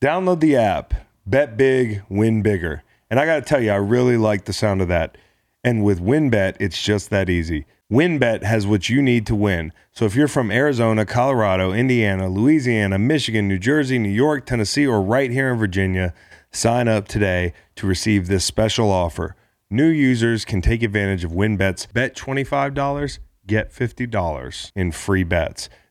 Download the app, bet big, win bigger. And I got to tell you, I really like the sound of that. And with WynnBET, it's just that easy. WynnBET has what you need to win. So if you're from Arizona, Colorado, Indiana, Louisiana, Michigan, New Jersey, New York, Tennessee, or right here in Virginia, sign up today to receive this special offer. New users can take advantage of WynnBET's bet $25, get $50 in free bets.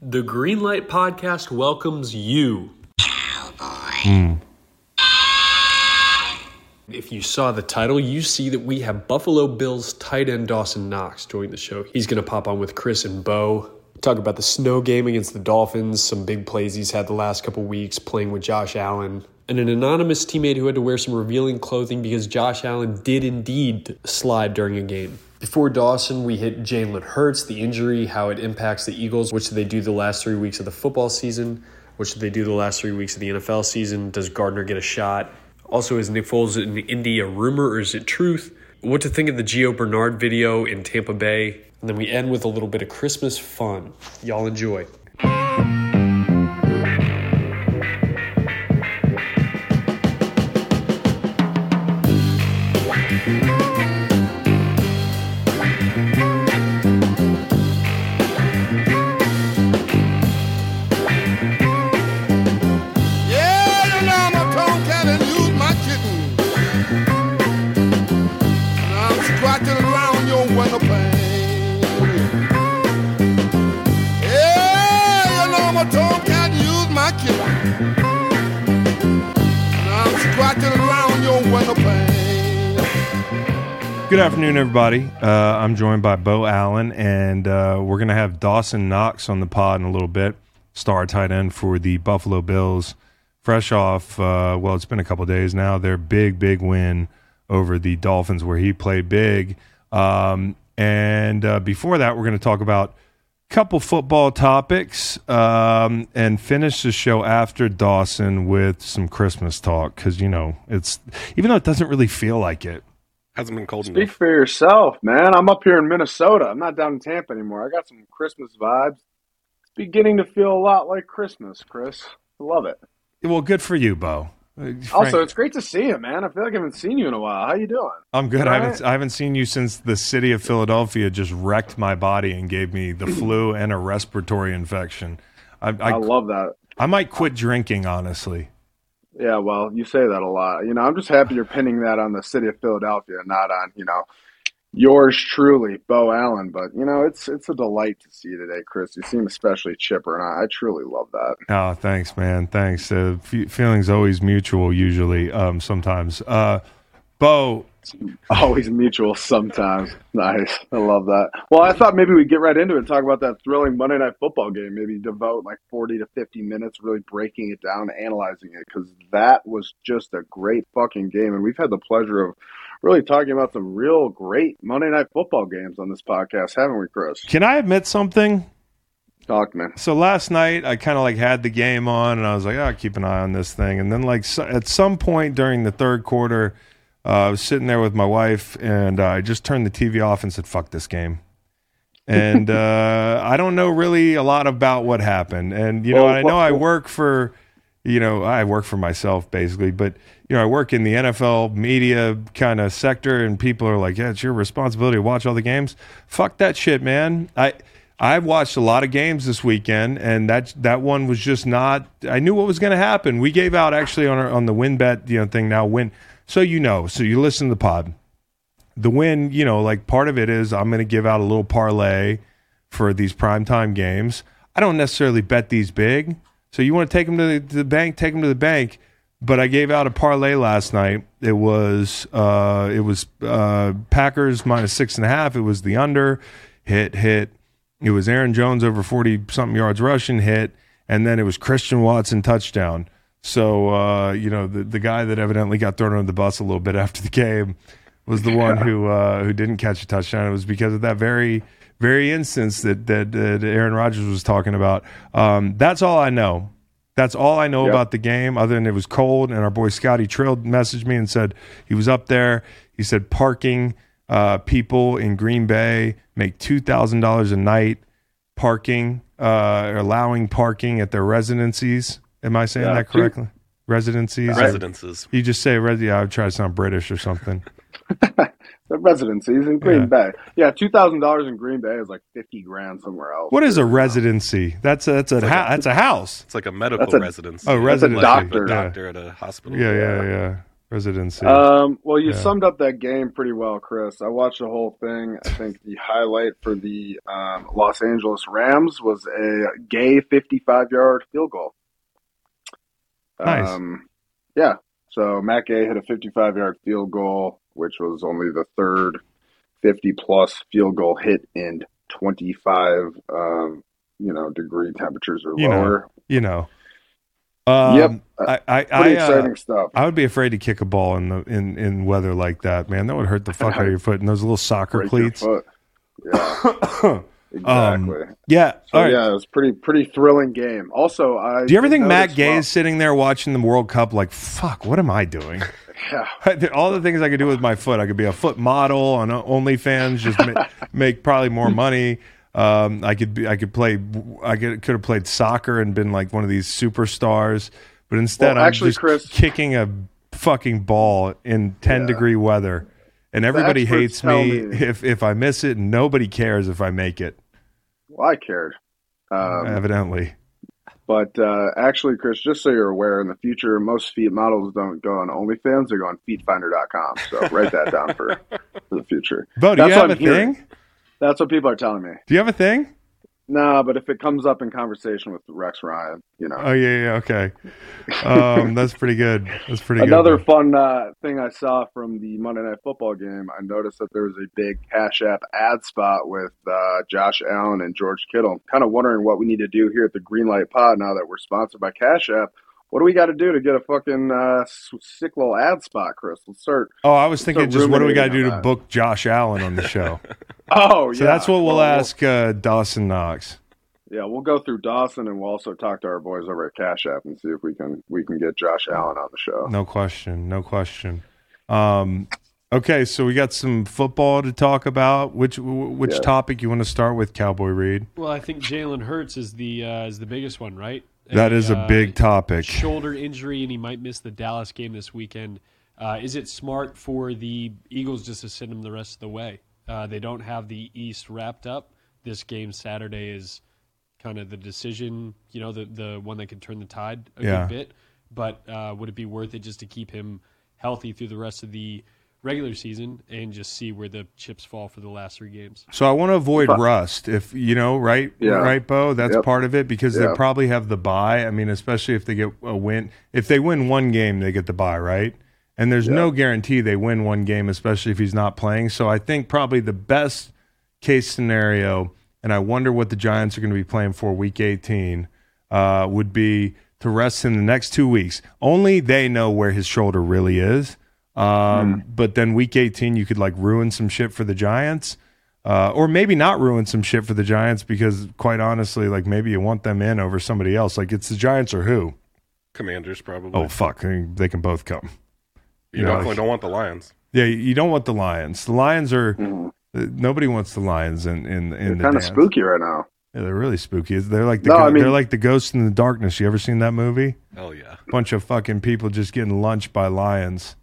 The Greenlight Podcast welcomes you. If you saw the title, you see that we have Buffalo Bills tight end Dawson Knox join the show. He's going to pop on with Chris and Bo. Talk about the snow game against the Dolphins, some big plays he's had the last couple weeks, playing with Josh Allen, and an anonymous teammate who had to wear some revealing clothing because Josh Allen did indeed slide during a game. Before Dawson, we hit Jalen Hurts, the injury, how it impacts the Eagles, what should they do the last three weeks of the football season, what should they do the last three weeks of the NFL season, does Gardner get a shot? Also, is Nick Foles in Indy a rumor or is it truth? What to think of the Gio Bernard video in Tampa Bay? And then we end with a little bit of Christmas fun. Y'all enjoy. Good afternoon, everybody. Uh, I'm joined by Bo Allen, and uh, we're going to have Dawson Knox on the pod in a little bit, star tight end for the Buffalo Bills. Fresh off, uh, well, it's been a couple days now, their big, big win over the Dolphins, where he played big. Um, and uh, before that, we're going to talk about a couple football topics um, and finish the show after Dawson with some Christmas talk because, you know, it's even though it doesn't really feel like it. Hasn't been cold Speak enough. for yourself, man. I'm up here in Minnesota. I'm not down in Tampa anymore. I got some Christmas vibes. It's beginning to feel a lot like Christmas, Chris. I love it. Well, good for you, Bo. Uh, Also, it's great to see you, man. I feel like I haven't seen you in a while. How you doing? I'm good. I haven't right? I haven't seen you since the city of Philadelphia just wrecked my body and gave me the flu and a respiratory infection. I I, I, love that. I might quit drinking, honestly. Yeah, well, you say that a lot. You know, I'm just happy you're pinning that on the city of Philadelphia, not on, you know, yours truly, Bo Allen. But you know, it's it's a delight to see you today, Chris. You seem especially chipper, and I, I truly love that. Oh, thanks, man. Thanks. Uh, f- feelings always mutual. Usually, um, sometimes. Uh, Bo, Always mutual sometimes. Nice. I love that. Well, I thought maybe we'd get right into it and talk about that thrilling Monday night football game. Maybe devote like 40 to 50 minutes really breaking it down, analyzing it, because that was just a great fucking game. And we've had the pleasure of really talking about some real great Monday night football games on this podcast, haven't we, Chris? can I admit something? Talk, man. So last night I kind of like had the game on and I was like, oh, keep an eye on this thing. And then like so, at some point during the third quarter, uh, I was sitting there with my wife and uh, I just turned the TV off and said, fuck this game. And uh, I don't know really a lot about what happened. And you know, Well, I know what- I work for, you know, I work for myself basically, but you know, I work in the NFL media kind of sector, and people are like, "Yeah, it's your responsibility to watch all the games." Fuck that shit, man. I I watched a lot of games this weekend, and that that one was just not. I knew what was going to happen. We gave out actually on our, on the WynnBET you know thing now win, so you know, so you listen to the pod. The win, you know, like part of it is I'm going to give out a little parlay for these primetime games. I don't necessarily bet these big, so you want to take them to the, to the bank, take them to the bank. But I gave out a parlay last night. It was uh, it was uh, Packers minus six and a half. It was the under hit hit. It was Aaron Jones over forty something yards rushing hit, and then it was Christian Watson touchdown. So uh, you know the the guy that evidently got thrown under the bus a little bit after the game was the one who uh, who didn't catch a touchdown. It was because of that very very instance that that, that Aaron Rodgers was talking about. Um, that's all I know. That's all I know Yep. about the game, other than it was cold. And our boy Scotty Trill messaged me and said he was up there. He said parking uh, people in Green Bay make two thousand dollars a night parking, uh, allowing parking at their residencies. Am I saying Yeah, that two- correctly? Residencies. Residences. You just say res- yeah. I would try to sound British or something. The residencies in Green Yeah. Bay. Yeah, two thousand dollars in Green Bay is like fifty grand somewhere else. What is a residency? That's a that's a, like ha- a- that's a house. It's like a medical That's a- residence. Oh, That's a residency. doctor. A Yeah. doctor at a hospital. Yeah, yeah, yeah. Residency. Um, well, you Yeah. summed up that game pretty well, Chris. I watched the whole thing. I think the highlight for the um, Los Angeles Rams was a gay 55 yard field goal. Nice. Um, yeah. So Matt Gay hit a 55 yard field goal, which was only the third 50 plus field goal hit in 25, um, you know, degree temperatures or You know. lower. you know. Um, Yep. I I Pretty I, uh, exciting stuff. I would be afraid to kick a ball in the in, in weather like that, man. That would hurt the fuck out of your foot. And those little soccer Break cleats. Yeah, exactly. yeah. So right. yeah, it was pretty pretty thrilling game. Also, I Do you ever think Matt Gay well, is sitting there watching the World Cup like, fuck, what am I doing? Yeah, All the things I could do with my foot. I could be a foot model on OnlyFans, just ma- make probably more money. Um, I could be, I could play, I could, could have played soccer and been like one of these superstars, but instead Well, I'm actually, just Chris- kicking a fucking ball in 10 Yeah. degree weather. And everybody hates me, me- if, if I miss it, and nobody cares if I make it, well, I cared. Um, evidently. but uh, actually, Chris, just so you're aware, in the future, most feet models don't go on OnlyFans; they go on FeetFinder.com. So write that down for for the future. Bo, do That's you have a hearing. thing? That's what people are telling me. Do you have a thing? Nah, but if it comes up in conversation with Rex Ryan, you know. Oh, yeah, yeah, okay. Um, that's pretty good. That's pretty good. Another good. fun uh, thing I saw from the Monday Night Football game, I noticed that there was a big Cash App ad spot with uh, Josh Allen and George Kittle. kind of wondering what we need to do here at the Greenlight Pod now that we're sponsored by Cash App. What do we got to do to get a fucking uh, sick little ad spot, Chris? Let's start. Oh, I was thinking, just what do we got to do to book Josh Allen on the show? Oh, yeah. so that's what we'll Well, ask uh, Dawson Knox. Yeah, we'll go through Dawson and we'll also talk to our boys over at Cash App and see if we can we can get Josh Allen on the show. No question, no question. Um, okay, so we got some football to talk about. Which which Yeah. topic you want to start with, Cowboy Reed? Well, I think Jalen Hurts is the uh, is the biggest one, right? That is a uh, big topic. shoulder injury, and he might miss the Dallas game this weekend. Uh, is it smart for the Eagles just to send him the rest of the way? Uh, they don't have the East wrapped up. This game Saturday is kind of the decision, you know, the the one that could turn the tide a Yeah. good bit. But uh, would it be worth it just to keep him healthy through the rest of the regular season and just see where the chips fall for the last three games? So I want to avoid rust. If you know, right, Yeah. right, Bo. That's Yep. part of it because they probably have the bye. I mean, especially if they get a win. If they win one game, they get the bye, right? And there's no guarantee they win one game, especially if he's not playing. So I think probably the best case scenario, and I wonder what the Giants are going to be playing for Week 18, uh, would be to rest him the next two weeks. Only they know where his shoulder really is. Um, But then Week 18, you could like ruin some shit for the Giants uh, or maybe not ruin some shit for the Giants because, quite honestly, like maybe you want them in over somebody else. Like it's the Giants or who? Commanders probably. Oh fuck, I mean, they can both come. you yeah, definitely like- don't want the Lions. Yeah, you don't want the Lions. The Lions are uh, nobody wants the Lions in in, in They're the kind of spooky right now. Yeah, they're really spooky. They're like the No, go- I mean- they're like the ghosts in the darkness. You ever seen that movie? Hell yeah. Bunch of fucking people just getting lunched by lions.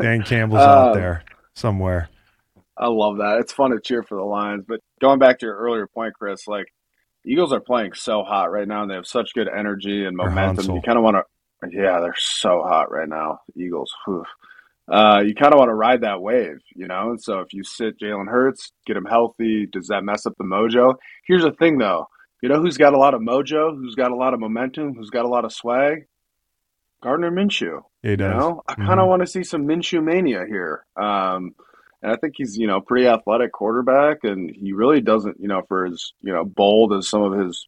Dan Campbell's out Uh, there somewhere. I love that. It's fun to cheer for the Lions. But going back to your earlier point, Chris, like Eagles are playing so hot right now, and they have such good energy and momentum. You kind of want to, yeah, they're so hot right now. Eagles, uh, you kind of want to ride that wave, you know. And so if you sit Jalen Hurts, get him healthy, does that mess up the mojo? Here's the thing, though. You know who's got a lot of mojo? Who's got a lot of momentum? Who's got a lot of swag? Gardner Minshew. He You know, I kind of want to see some Minshew mania here. Um, and I think he's, you know, pretty athletic quarterback, and he really doesn't, you know, for as you know bold as some of his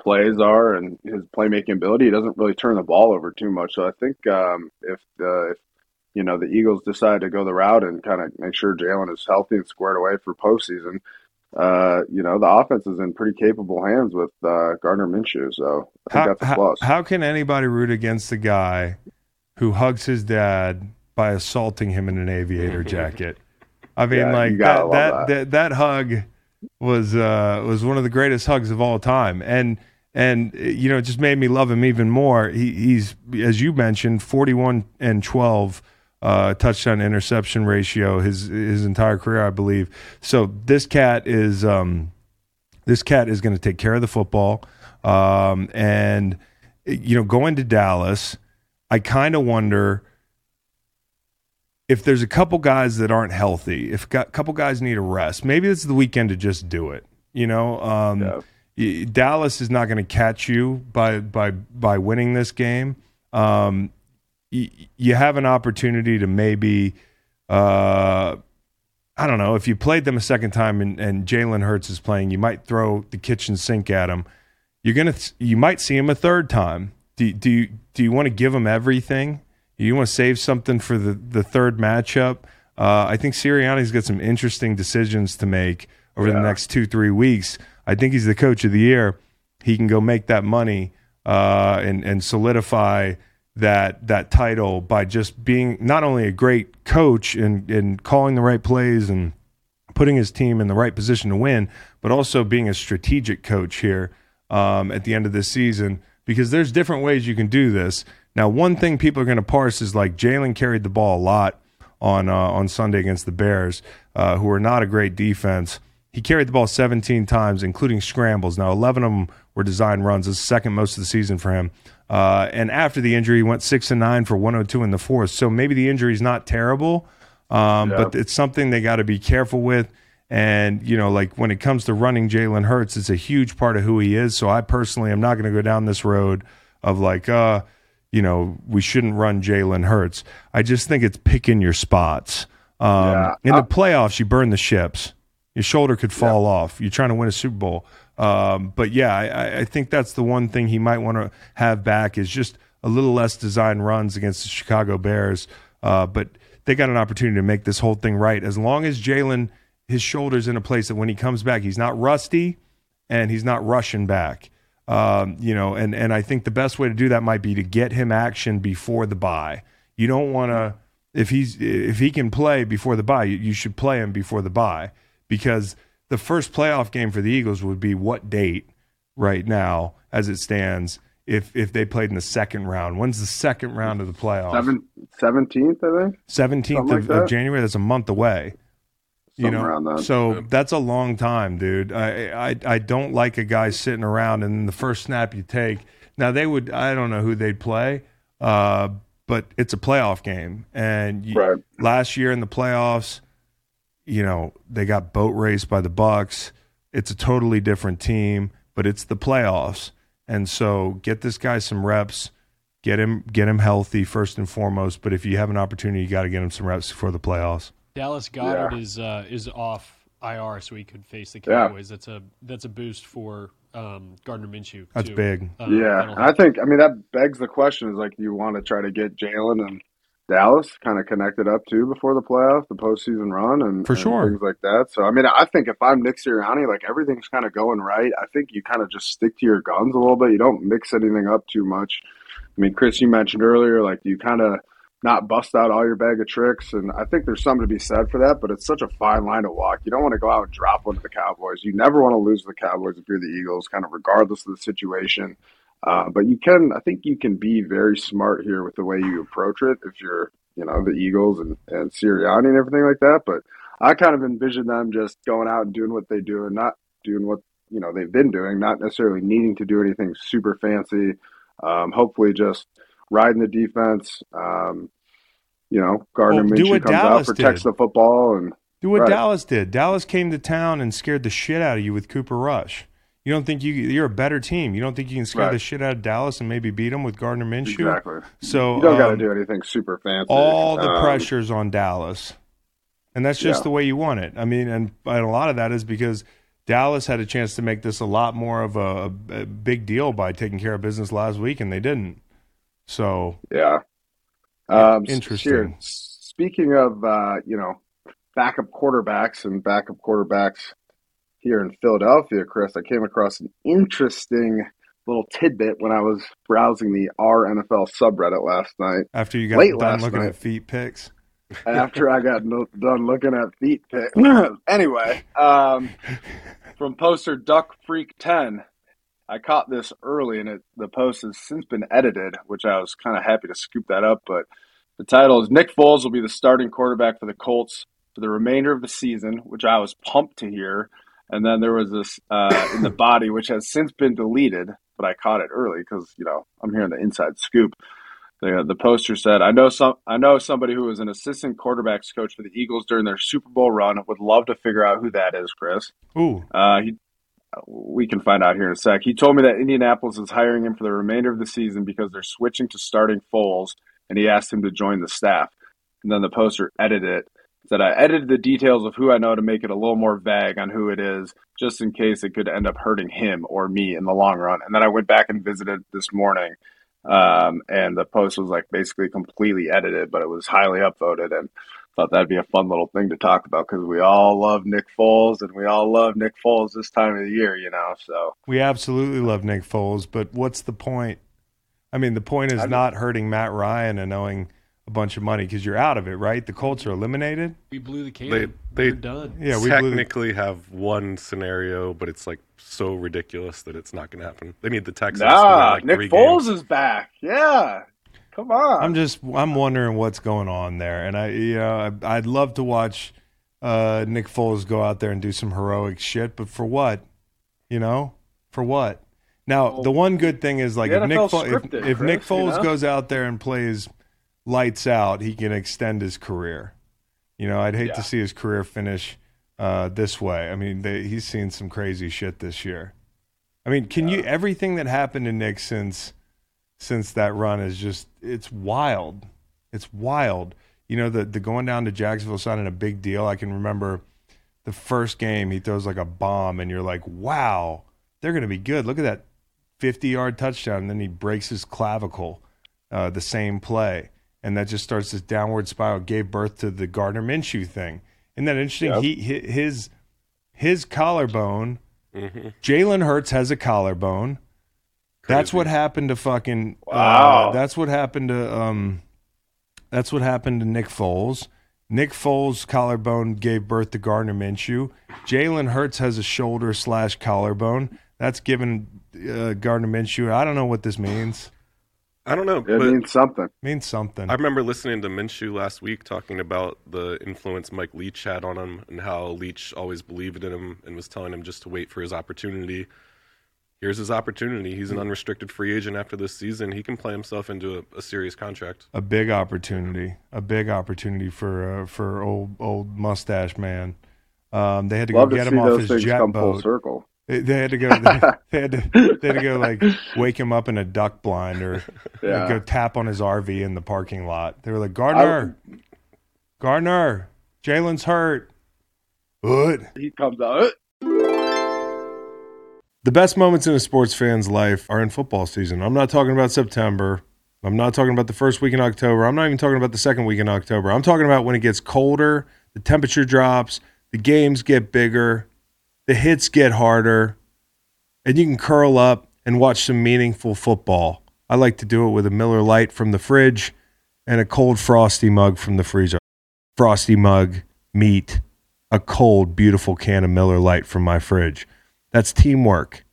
plays are and his playmaking ability, he doesn't really turn the ball over too much. So I think um, if uh, if you know the Eagles decide to go the route and kind of make sure Jalen is healthy and squared away for postseason, uh, you know the offense is in pretty capable hands with uh, Gardner Minshew. So I think How, that's a how, plus. how can anybody root against the guy who hugs his dad by assaulting him in an aviator jacket? I mean, Yeah, like that, that, that that hug was uh, was one of the greatest hugs of all time, and and you know it just made me love him even more. He, he's as you mentioned, forty one and twelve uh, touchdown interception ratio his his entire career, I believe. So this cat is um, this cat is going to take care of the football, um, and you know going to Dallas, I kind of wonder if there's a couple guys that aren't healthy, if a couple guys need a rest, maybe it's the weekend to just do it. You know, um, Yeah. Dallas is not going to catch you by by by winning this game. Um, y- you have an opportunity to maybe, uh, I don't know, if you played them a second time and, and Jalen Hurts is playing, you might throw the kitchen sink at him. You're gonna, you might see him a third time. Do do you do you want to give him everything? You want to save something for the the third matchup? Uh, I think Sirianni's got some interesting decisions to make over the next two three weeks. I think he's the coach of the year. He can go make that money uh, and and solidify that that title by just being not only a great coach and and calling the right plays and putting his team in the right position to win, but also being a strategic coach here um, at the end of this season because there's different ways you can do this. Now, one thing people are going to parse is like Jalen carried the ball a lot on uh, on Sunday against the Bears, uh, who are not a great defense. He carried the ball 17 times, including scrambles. Now, 11 of them were design runs. This is second most of the season for him. Uh, and after the injury, he went six and nine for 102 in the fourth. So maybe the injury is not terrible, um, Yeah. but it's something they got to be careful with. And you know, like when it comes to running Jalen Hurts, it's a huge part of who he is. So I personally am not going to go down this road of like, uh, you know, we shouldn't run Jalen Hurts. I just think it's picking your spots. Um, Yeah. in the playoffs, you burn the ships. Your shoulder could fall off. You're trying to win a Super Bowl. Um, but yeah, I- I, I think that's the one thing he might want to have back is just a little less design runs against the Chicago Bears. Uh, but they got an opportunity to make this whole thing right. As long as Jalen, his shoulder's in a place that when he comes back, he's not rusty and he's not rushing back. Um, you know, and and I think the best way to do that might be to get him action before the bye. You don't want to if he's if he can play before the bye, you, you should play him before the bye because the first playoff game for the Eagles would be what date right now as it stands if if they played in the second round. When's the second round of the playoffs? Seven, 17th, I think. Seventeenth Something like of, of. January. That's a month away. You know, around that. so that's a long time, dude. I, I I don't like a guy sitting around and the first snap you take. Now they would. I don't know who they'd play, uh, but it's a playoff game, and you, Right. last year in the playoffs, you know they got boat raced by the Bucks. It's a totally different team, but it's the playoffs, and so get this guy some reps. Get him, get him healthy first and foremost. But if you have an opportunity, you got to get him some reps before the playoffs. Dallas Goedert Yeah. is uh, is off IR, so he could face the Yeah. Cowboys. That's a that's a boost for um, Gardner Minshew. That's too. big. Um, Yeah, that'll and I think I mean that begs the question: is like, you want to try to get Jalen and Dallas kind of connected up too before the playoffs, the postseason run, and For and sure. things like that. So I mean, I think if I'm Nick Sirianni, like everything's kind of going right. I think you kind of just stick to your guns a little bit. You don't mix anything up too much. I mean, Chris, you mentioned earlier, like you kind of not bust out all your bag of tricks, and I think there's something to be said for that. But it's such a fine line to walk. You don't want to go out and drop one to the Cowboys. You never want to lose to the Cowboys if you're the Eagles, kind of regardless of the situation. Uh, but you can, I think you can be very smart here with the way you approach it if you're, you know, the Eagles and, and Sirianni and everything like that. But I kind of envision them just going out and doing what they do and not doing what, you know, they've been doing, not necessarily needing to do anything super fancy. Um, hopefully just riding the defense. Um, you know, Gardner Well, Minshew comes Dallas out, protects did. the football and Do what Right. Dallas did. Dallas came to town and scared the shit out of you with Cooper Rush. You don't think you you're a better team. You don't think you can scare Right. the shit out of Dallas and maybe beat them with Gardner Minshew. exactly. So You don't got to um, do anything super fancy. all the Um, pressure's on Dallas, and that's just yeah. the way you want it. I mean, and, and a lot of that is because Dallas had a chance to make this a lot more of a, a big deal by taking care of business last week, and they didn't. So Yeah. Um, Interesting. Here, speaking of, uh, you know, backup quarterbacks and backup quarterbacks here in Philadelphia, Chris, I came across an interesting little tidbit when I was browsing the R NFL subreddit last night. after you got Late done looking night. at feet pics, after I got no, done looking at feet pic. anyway, um, from poster Duck Freak 10, I caught this early and it, the post has since been edited, which I was kind of happy to scoop that up. But the title is Nick Foles will be the starting quarterback for the Colts for the remainder of the season, which I was pumped to hear. And then there was this uh, in the body, which has since been deleted, but I caught it early because you know I'm hearing the inside scoop. The, the poster said, "I know some. I know somebody who was an assistant quarterbacks coach for the Eagles during their Super Bowl run. Would love to figure out who that is, Chris. ooh, Uh, he, we can find out here in a sec. He told me that Indianapolis is hiring him for the remainder of the season because they're switching to starting Foles, and he asked him to join the staff. And then the poster edited it. Said I edited the details of who I know to make it a little more vague on who it is, just in case it could end up hurting him or me in the long run. And then I went back and visited this morning, um, and the post was like basically completely edited, but it was highly upvoted, and thought that'd be a fun little thing to talk about because we all love Nick Foles and we all love Nick Foles this time of the year, you know. So we absolutely love Nick Foles, but what's the point? I mean, the point is I'm- not hurting Matt Ryan and owing a bunch of money because you're out of it, right? The Colts are eliminated. We blew the can. They- they- We're done. Yeah, we blew the- technically have one scenario, but it's like so ridiculous that it's not going to happen. They need the Texans. to nah, win, like Nick Foles games. is back. Yeah, come on. I'm just I'm wondering what's going on there, and I you know I, I'd love to watch uh, Nick Foles go out there and do some heroic shit, but for what? You know, for what? Now the one good thing is like if Nick NFL's Fo- if, scripted, if Nick Chris, you Foles know? goes out there and plays lights out, he can extend his career. You know, I'd hate Yeah. to see his career finish uh, this way. I mean, they, he's seen some crazy shit this year. I mean, can you everything that happened to Nick since since that run is just it's wild. It's wild. You know, the the going down to Jacksonville signing a big deal. I can remember the first game he throws like a bomb and you're like, "Wow, they're going to be good. Look at that 50-yard touchdown." And then he breaks his clavicle uh, the same play. And that just starts this downward spiral. Gave birth to the Gardner Minshew thing. Isn't that interesting? Yep. He his his collarbone. Jalen Hurts has a collarbone. That's what happened to fucking. Wow. Uh, that's what happened to. Um, that's what happened to Nick Foles. Nick Foles' collarbone gave birth to Gardner Minshew. Jalen Hurts has a shoulder slash collarbone. That's given uh, Gardner Minshew. I don't know what this means. I don't know, it means something. means something. I remember listening to Minshew last week talking about the influence Mike Leach had on him and how Leach always believed in him and was telling him just to wait for his opportunity. Here's his opportunity. He's an unrestricted free agent after this season. He can play himself into a, a serious contract. a big opportunity, a big opportunity for uh, for old old mustache man. Um, they had to Love go to get see him off those his jet come full boat. circle. They, they had to go. They, they had to. They had to go like wake him up in a duck blind or Yeah. go tap on his RV in the parking lot. They were like Gardner, Gardner, Jalen's hurt. What? He comes out. The best moments in a sports fan's life are in football season. I'm not talking about September. I'm not talking about the first week in October. I'm not even talking about the second week in October. I'm talking about when it gets colder, the temperature drops, the games get bigger, the hits get harder, and you can curl up and watch some meaningful football. I like to do it with a Miller Lite from the fridge and a cold frosty mug from the freezer. Frosty mug, meat, a cold, beautiful can of Miller Lite from my fridge. That's teamwork.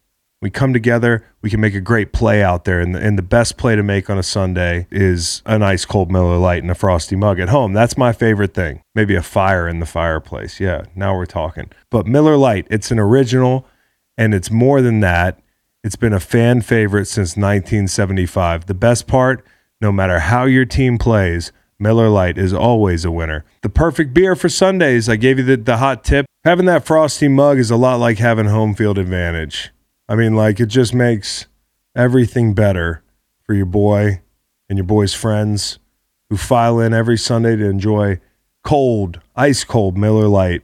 We come together, we can make a great play out there. And the, and the best play to make on a Sunday is an ice cold Miller Lite and a frosty mug at home. That's my favorite thing. Maybe a fire in the fireplace. Yeah, now we're talking. But Miller Lite, it's an original and it's more than that. It's been a fan favorite since 1975. The best part, no matter how your team plays, Miller Lite is always a winner. The perfect beer for Sundays. I gave you the, the hot tip. Having that frosty mug is a lot like having home field advantage. I mean, like, it just makes everything better for your boy and your boy's friends who file in every Sunday to enjoy cold, ice cold Miller Lite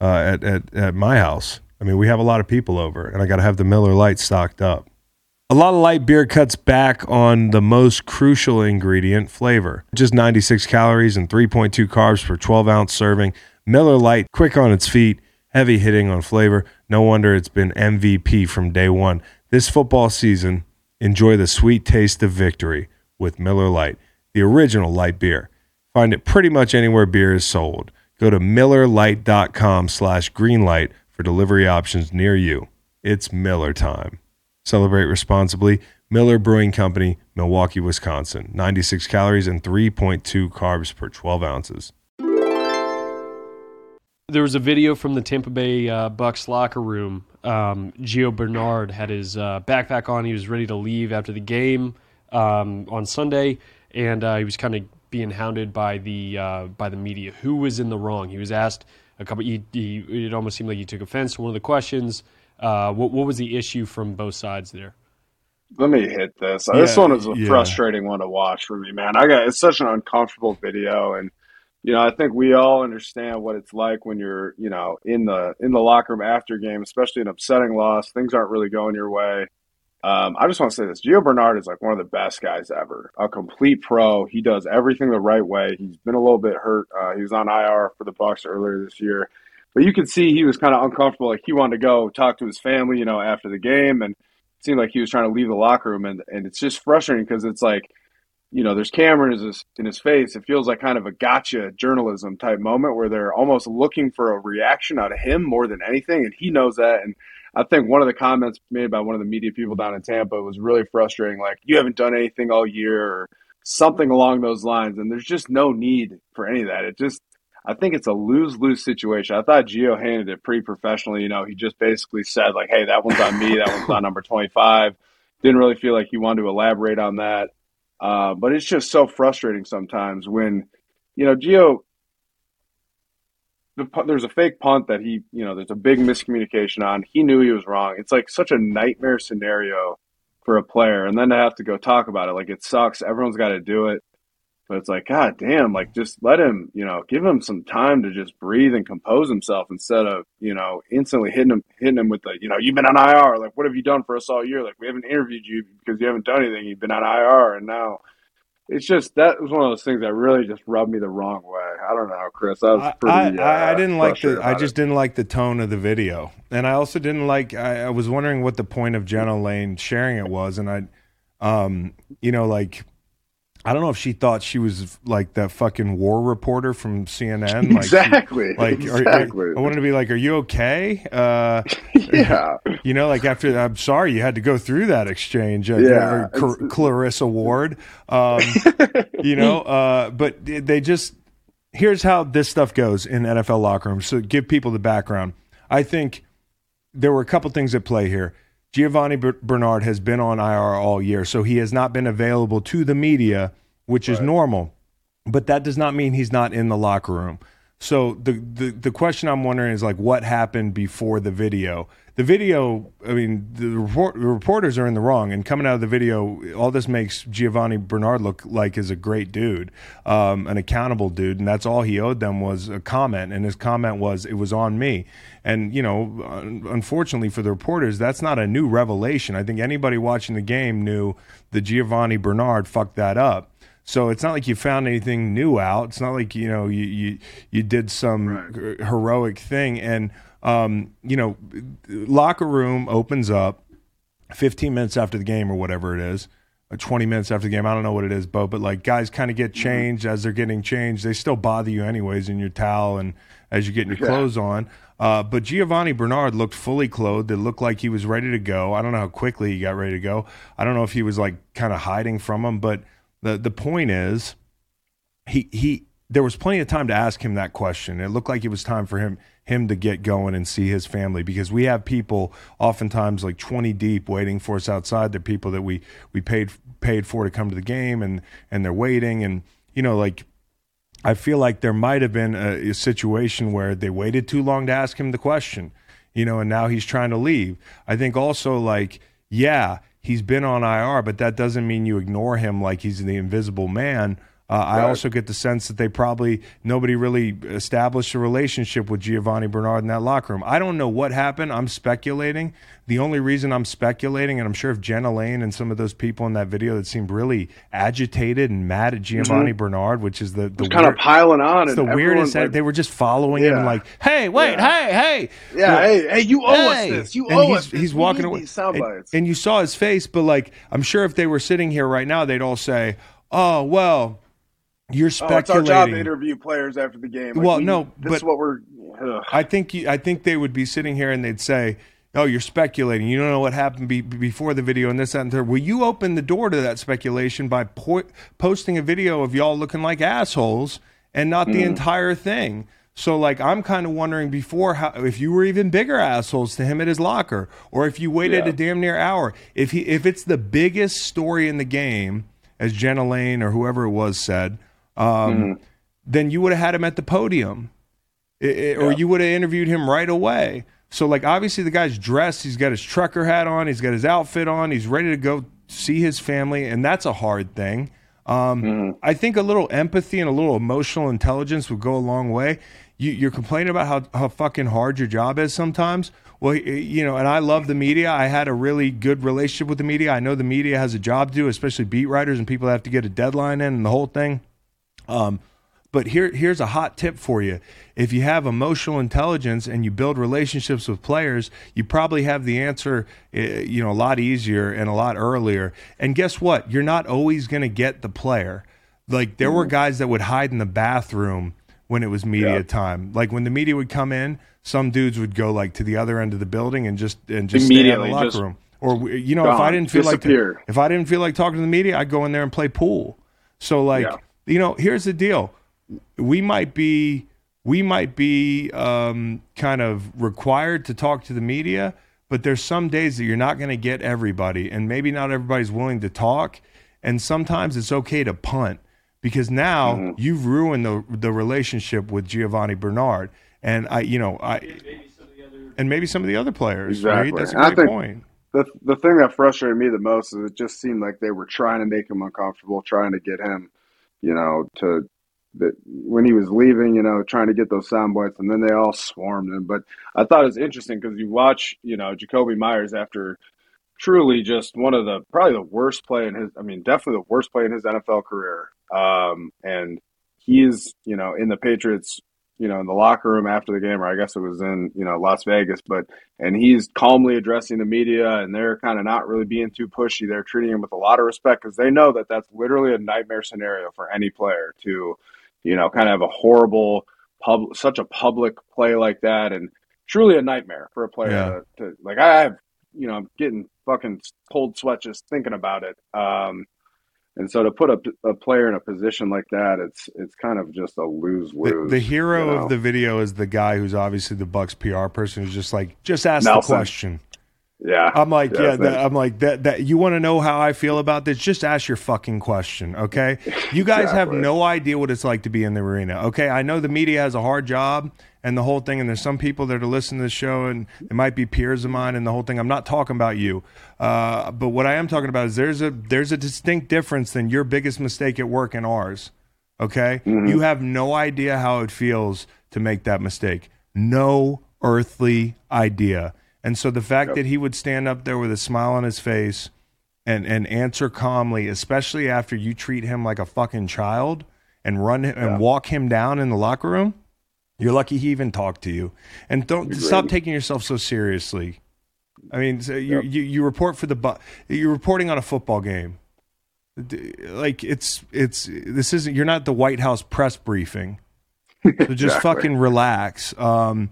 uh, at, at, at my house. I mean, we have a lot of people over, and I got to have the Miller Lite stocked up. A lot of light beer cuts back on the most crucial ingredient, flavor. Just 96 calories and 3.2 carbs per 12 ounce serving. Miller Lite, quick on its feet, heavy hitting on flavor. No wonder it's been MVP from day one. This football season, enjoy the sweet taste of victory with Miller Lite, the original light beer. Find it pretty much anywhere beer is sold. Go to millerlite.com slash greenlight for delivery options near you. It's Miller time. Celebrate responsibly. Miller Brewing Company, Milwaukee, Wisconsin. 96 calories and 3.2 carbs per 12 ounces. There was a video from the Tampa Bay uh, Bucks locker room. Um, Gio Bernard had his uh, backpack on. He was ready to leave after the game um, on Sunday, and uh, he was kind of being hounded by the uh, by the media. Who was in the wrong? He was asked a couple. He, he, it almost seemed like he took offense to one of the questions. Uh, what, what was the issue from both sides there? Let me hit this. Yeah, this one is a yeah. frustrating one to watch for me, man. I got it's such an uncomfortable video, and you know I think we all understand what it's like when you're you know in the in the locker room after game, especially an upsetting loss. Things aren't really going your way. Um, I just want to say this: Gio Bernard is like one of the best guys ever. A complete pro. He does everything the right way. He's been a little bit hurt. Uh, he was on IR for the Bucks earlier this year, but you could see he was kind of uncomfortable. Like he wanted to go talk to his family, you know, after the game, and it seemed like he was trying to leave the locker room. And and it's just frustrating because it's like, you know, there's camera in his in his face. It feels like kind of a gotcha journalism type moment where they're almost looking for a reaction out of him more than anything, and he knows that. And I think one of the comments made by one of the media people down in Tampa was really frustrating. Like, you haven't done anything all year, or something along those lines. And there's just no need for any of that. It just, I think it's a lose lose situation. I thought Gio handled it pretty professionally. You know, he just basically said, like, hey, that one's on me, that one's on number 25. Didn't really feel like he wanted to elaborate on that. Uh, but it's just so frustrating sometimes when, you know, Gio the, there's a fake punt that he, you know, there's a big miscommunication on. He knew he was wrong. It's like such a nightmare scenario for a player, and then to have to go talk about it, like it sucks. Everyone's got to do it, but it's like, God damn, like just let him, you know, give him some time to just breathe and compose himself instead of, you know, instantly hitting him, hitting him with the, you know, you've been on IR. Like, what have you done for us all year? Like, we haven't interviewed you because you haven't done anything. You've been on IR, and now it's just that was one of those things that really just rubbed me the wrong way. I don't know, Chris. I was pretty. I, I uh, didn't like the. I just it. didn't like the tone of the video, and I also didn't like. I, I was wondering what the point of Jenna Laine sharing it was, and I, um, you know, like, I don't know if she thought she was like that fucking war reporter from CNN. Like, exactly. like, exactly. are- I wanted to be like, "Are you okay?" Uh, yeah. you know, like after. I'm sorry you had to go through that exchange. Uh, Yeah, or Clar- Clarissa Ward. Um, you know, uh, but they just here's how this stuff goes in NFL locker rooms. So give people the background. I think there were a couple things at play here. Giovanni Bernard has been on IR all year, so he has not been available to the media, which is normal. But that does not mean he's not in the locker room. So the, the the question I'm wondering is like what happened before the video. The video, I mean, the, report, the reporters are in the wrong, and coming out of the video, all this makes Giovanni Bernard look like is a great dude, um, an accountable dude, and that's all he owed them was a comment, and his comment was it was on me, and you know, unfortunately for the reporters, that's not a new revelation. I think anybody watching the game knew that Giovanni Bernard fucked that up. So it's not like you found anything new out. It's not like you know you you, you did some heroic thing. And um, you know, locker room opens up 15 minutes after the game or whatever it is, or 20 minutes after the game. I don't know what it is, Bo, but like guys kind of get changed as they're getting changed. They still bother you anyways in your towel and as you're getting your clothes on. Uh, but Giovanni Bernard looked fully clothed. It looked like he was ready to go. I don't know how quickly he got ready to go. I don't know if he was like kind of hiding from him, but the the point is he he there was plenty of time to ask him that question. It looked like it was time for him him to get going and see his family because we have people oftentimes like 20 deep waiting for us outside. They're people that we we paid paid for to come to the game and and they're waiting and you know like I feel like there might have been a, a situation where they waited too long to ask him the question, you know, and now he's trying to leave. I think also like yeah, he's been on IR, but that doesn't mean you ignore him like he's the invisible man. Uh, I also get the sense that they probably nobody really established a relationship with Giovanni Bernard in that locker room. I don't know what happened. I'm speculating. The only reason I'm speculating, and I'm sure if Jenna Laine and some of those people in that video that seemed really agitated and mad at Giovanni Bernard, which is the the kind of piling on. it's and the weirdest. like, they were just following him, like, "Hey, wait, hey, hey, yeah, Well, hey, hey, you owe hey. us this. You And owe he's, us this. He's We walking away, and, and you saw his face. But like, I'm sure if they were sitting here right now, they'd all say, "Oh, well, you're oh, it's our speculating." job to interview players after the game. Like, Well, we- no, this but- is what we're. Ugh. I think you, I think they would be sitting here and they'd say, "Oh, you're speculating. You don't know what happened be, before the video and this, that, and third. Will you open the door to that speculation by po- posting a video of y'all looking like assholes and not Mm. the entire thing? So, like, I'm kind of wondering before how if you were even bigger assholes to him at his locker, or if you waited Yeah. a damn near hour. If he if it's the biggest story in the game, as Jenna Laine or whoever it was said, um, Mm-hmm. then you would have had him at the podium. I- I- or you would have interviewed him right away. So, like, obviously, the guy's dressed. He's got his trucker hat on. He's got his outfit on. He's ready to go see his family, and that's a hard thing. Um, I think a little empathy and a little emotional intelligence would go a long way. You, you're complaining about how, how fucking hard your job is sometimes. Well, you know, and I love the media. I had a really good relationship with the media. I know the media has a job to do, especially beat writers and people that have to get a deadline in and the whole thing. Um, but here, here's a hot tip for you. If you have emotional intelligence and you build relationships with players, you probably have the answer, eh, you know, a lot easier and a lot earlier. And guess what? You're not always going to get the player. Like there were guys that would hide in the bathroom when it was media Yeah. time. Like when the media would come in, some dudes would go like to the other end of the building and just and just stay in the locker just room. Or you know, if I didn't feel like disappear. if I didn't feel like talking to the media, I'd go in there and play pool. So like, Yeah. You know, here's the deal. We might be we might be um, kind of required to talk to the media, but there's some days that you're not going to get everybody, and maybe not everybody's willing to talk. And sometimes it's okay to punt because now Mm-hmm. you've ruined the the relationship with Giovanni Bernard, and I, you know, I. And maybe some of the other players, right? Exactly. That's a And I think- point. the the thing that frustrated me the most is it just seemed like they were trying to make him uncomfortable, trying to get him, you know, to that when he was leaving, you know, trying to get those sound bites, and then they all swarmed him. But I thought it was interesting because you watch, you know, Jakobi Meyers after truly just one of the probably the worst play in his, I mean, definitely the worst play in his NFL career. Um, and he's, you know, in the Patriots, you know, in the locker room after the game, or I guess it was in, you know, Las Vegas, but and he's calmly addressing the media and they're kind of not really being too pushy they're treating him with a lot of respect because they know that that's literally a nightmare scenario for any player to you know kind of have a horrible pub such a public play like that and truly a nightmare for a player Yeah. to, to like i have you know i'm getting fucking cold sweat just thinking about it um and so to put a, a player in a position like that it's it's kind of just a lose The, lose the hero of the video is the guy who's obviously the Bucks PR person who's just like, just ask Nelson. the question. Yeah I'm like, yeah, Yeah, that, I'm like that. That you want to know how I feel about this? Just ask your fucking question, okay? You guys have no idea what it's like to be in the arena, okay? I know the media has a hard job and the whole thing, and there's some people that are listening to the show and it might be peers of mine and the whole thing. I'm not talking about you, uh, but what I am talking about is there's a there's a distinct difference than your biggest mistake at work and ours. Okay, you have no idea how it feels to make that mistake. No earthly idea. And so the fact that he would stand up there with a smile on his face and and answer calmly, especially after you treat him like a fucking child and run him and walk him down in the locker room, you're lucky he even talked to you. And don't stop taking yourself so seriously. I mean, so you, you you report for the bu- you're reporting on a football game. Like it's it's this isn't you're not the White House press briefing. So just fucking relax. Um,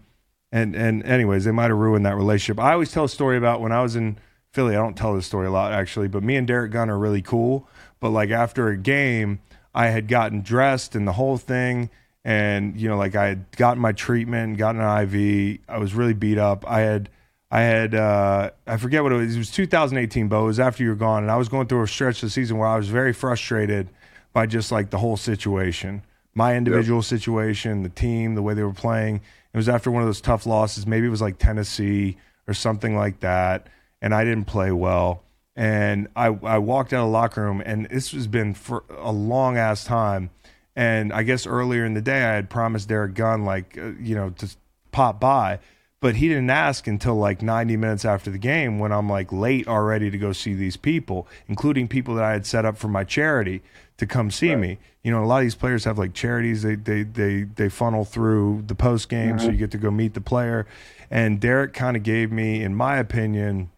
and and anyways, they might have ruined that relationship. I always tell a story about when I was in Philly. I don't tell this story a lot actually, but me and Derrick Gunn are really cool. But like after a game, I had gotten dressed and the whole thing, and you know, like I had gotten my treatment, gotten an IV. I was really beat up. I had. I had uh, I forget what it was. It was 2018, Bo. It was after you were gone, and I was going through a stretch of the season where I was very frustrated by just like the whole situation, my individual situation, the team, the way they were playing. It was after one of those tough losses. Maybe it was like Tennessee or something like that, and I didn't play well. and I I walked out of the locker room, and this has been for a long ass time. And I guess earlier in the day, I had promised Derrick Gunn like uh, you know to pop by, but he didn't ask until like 90 minutes after the game when I'm like late already to go see these people, including people that I had set up for my charity to come see me. You know, a lot of these players have like charities they they they they funnel through the post game, so mm-hmm. you get to go meet the player. And Derrick kind of gave me, in my opinion,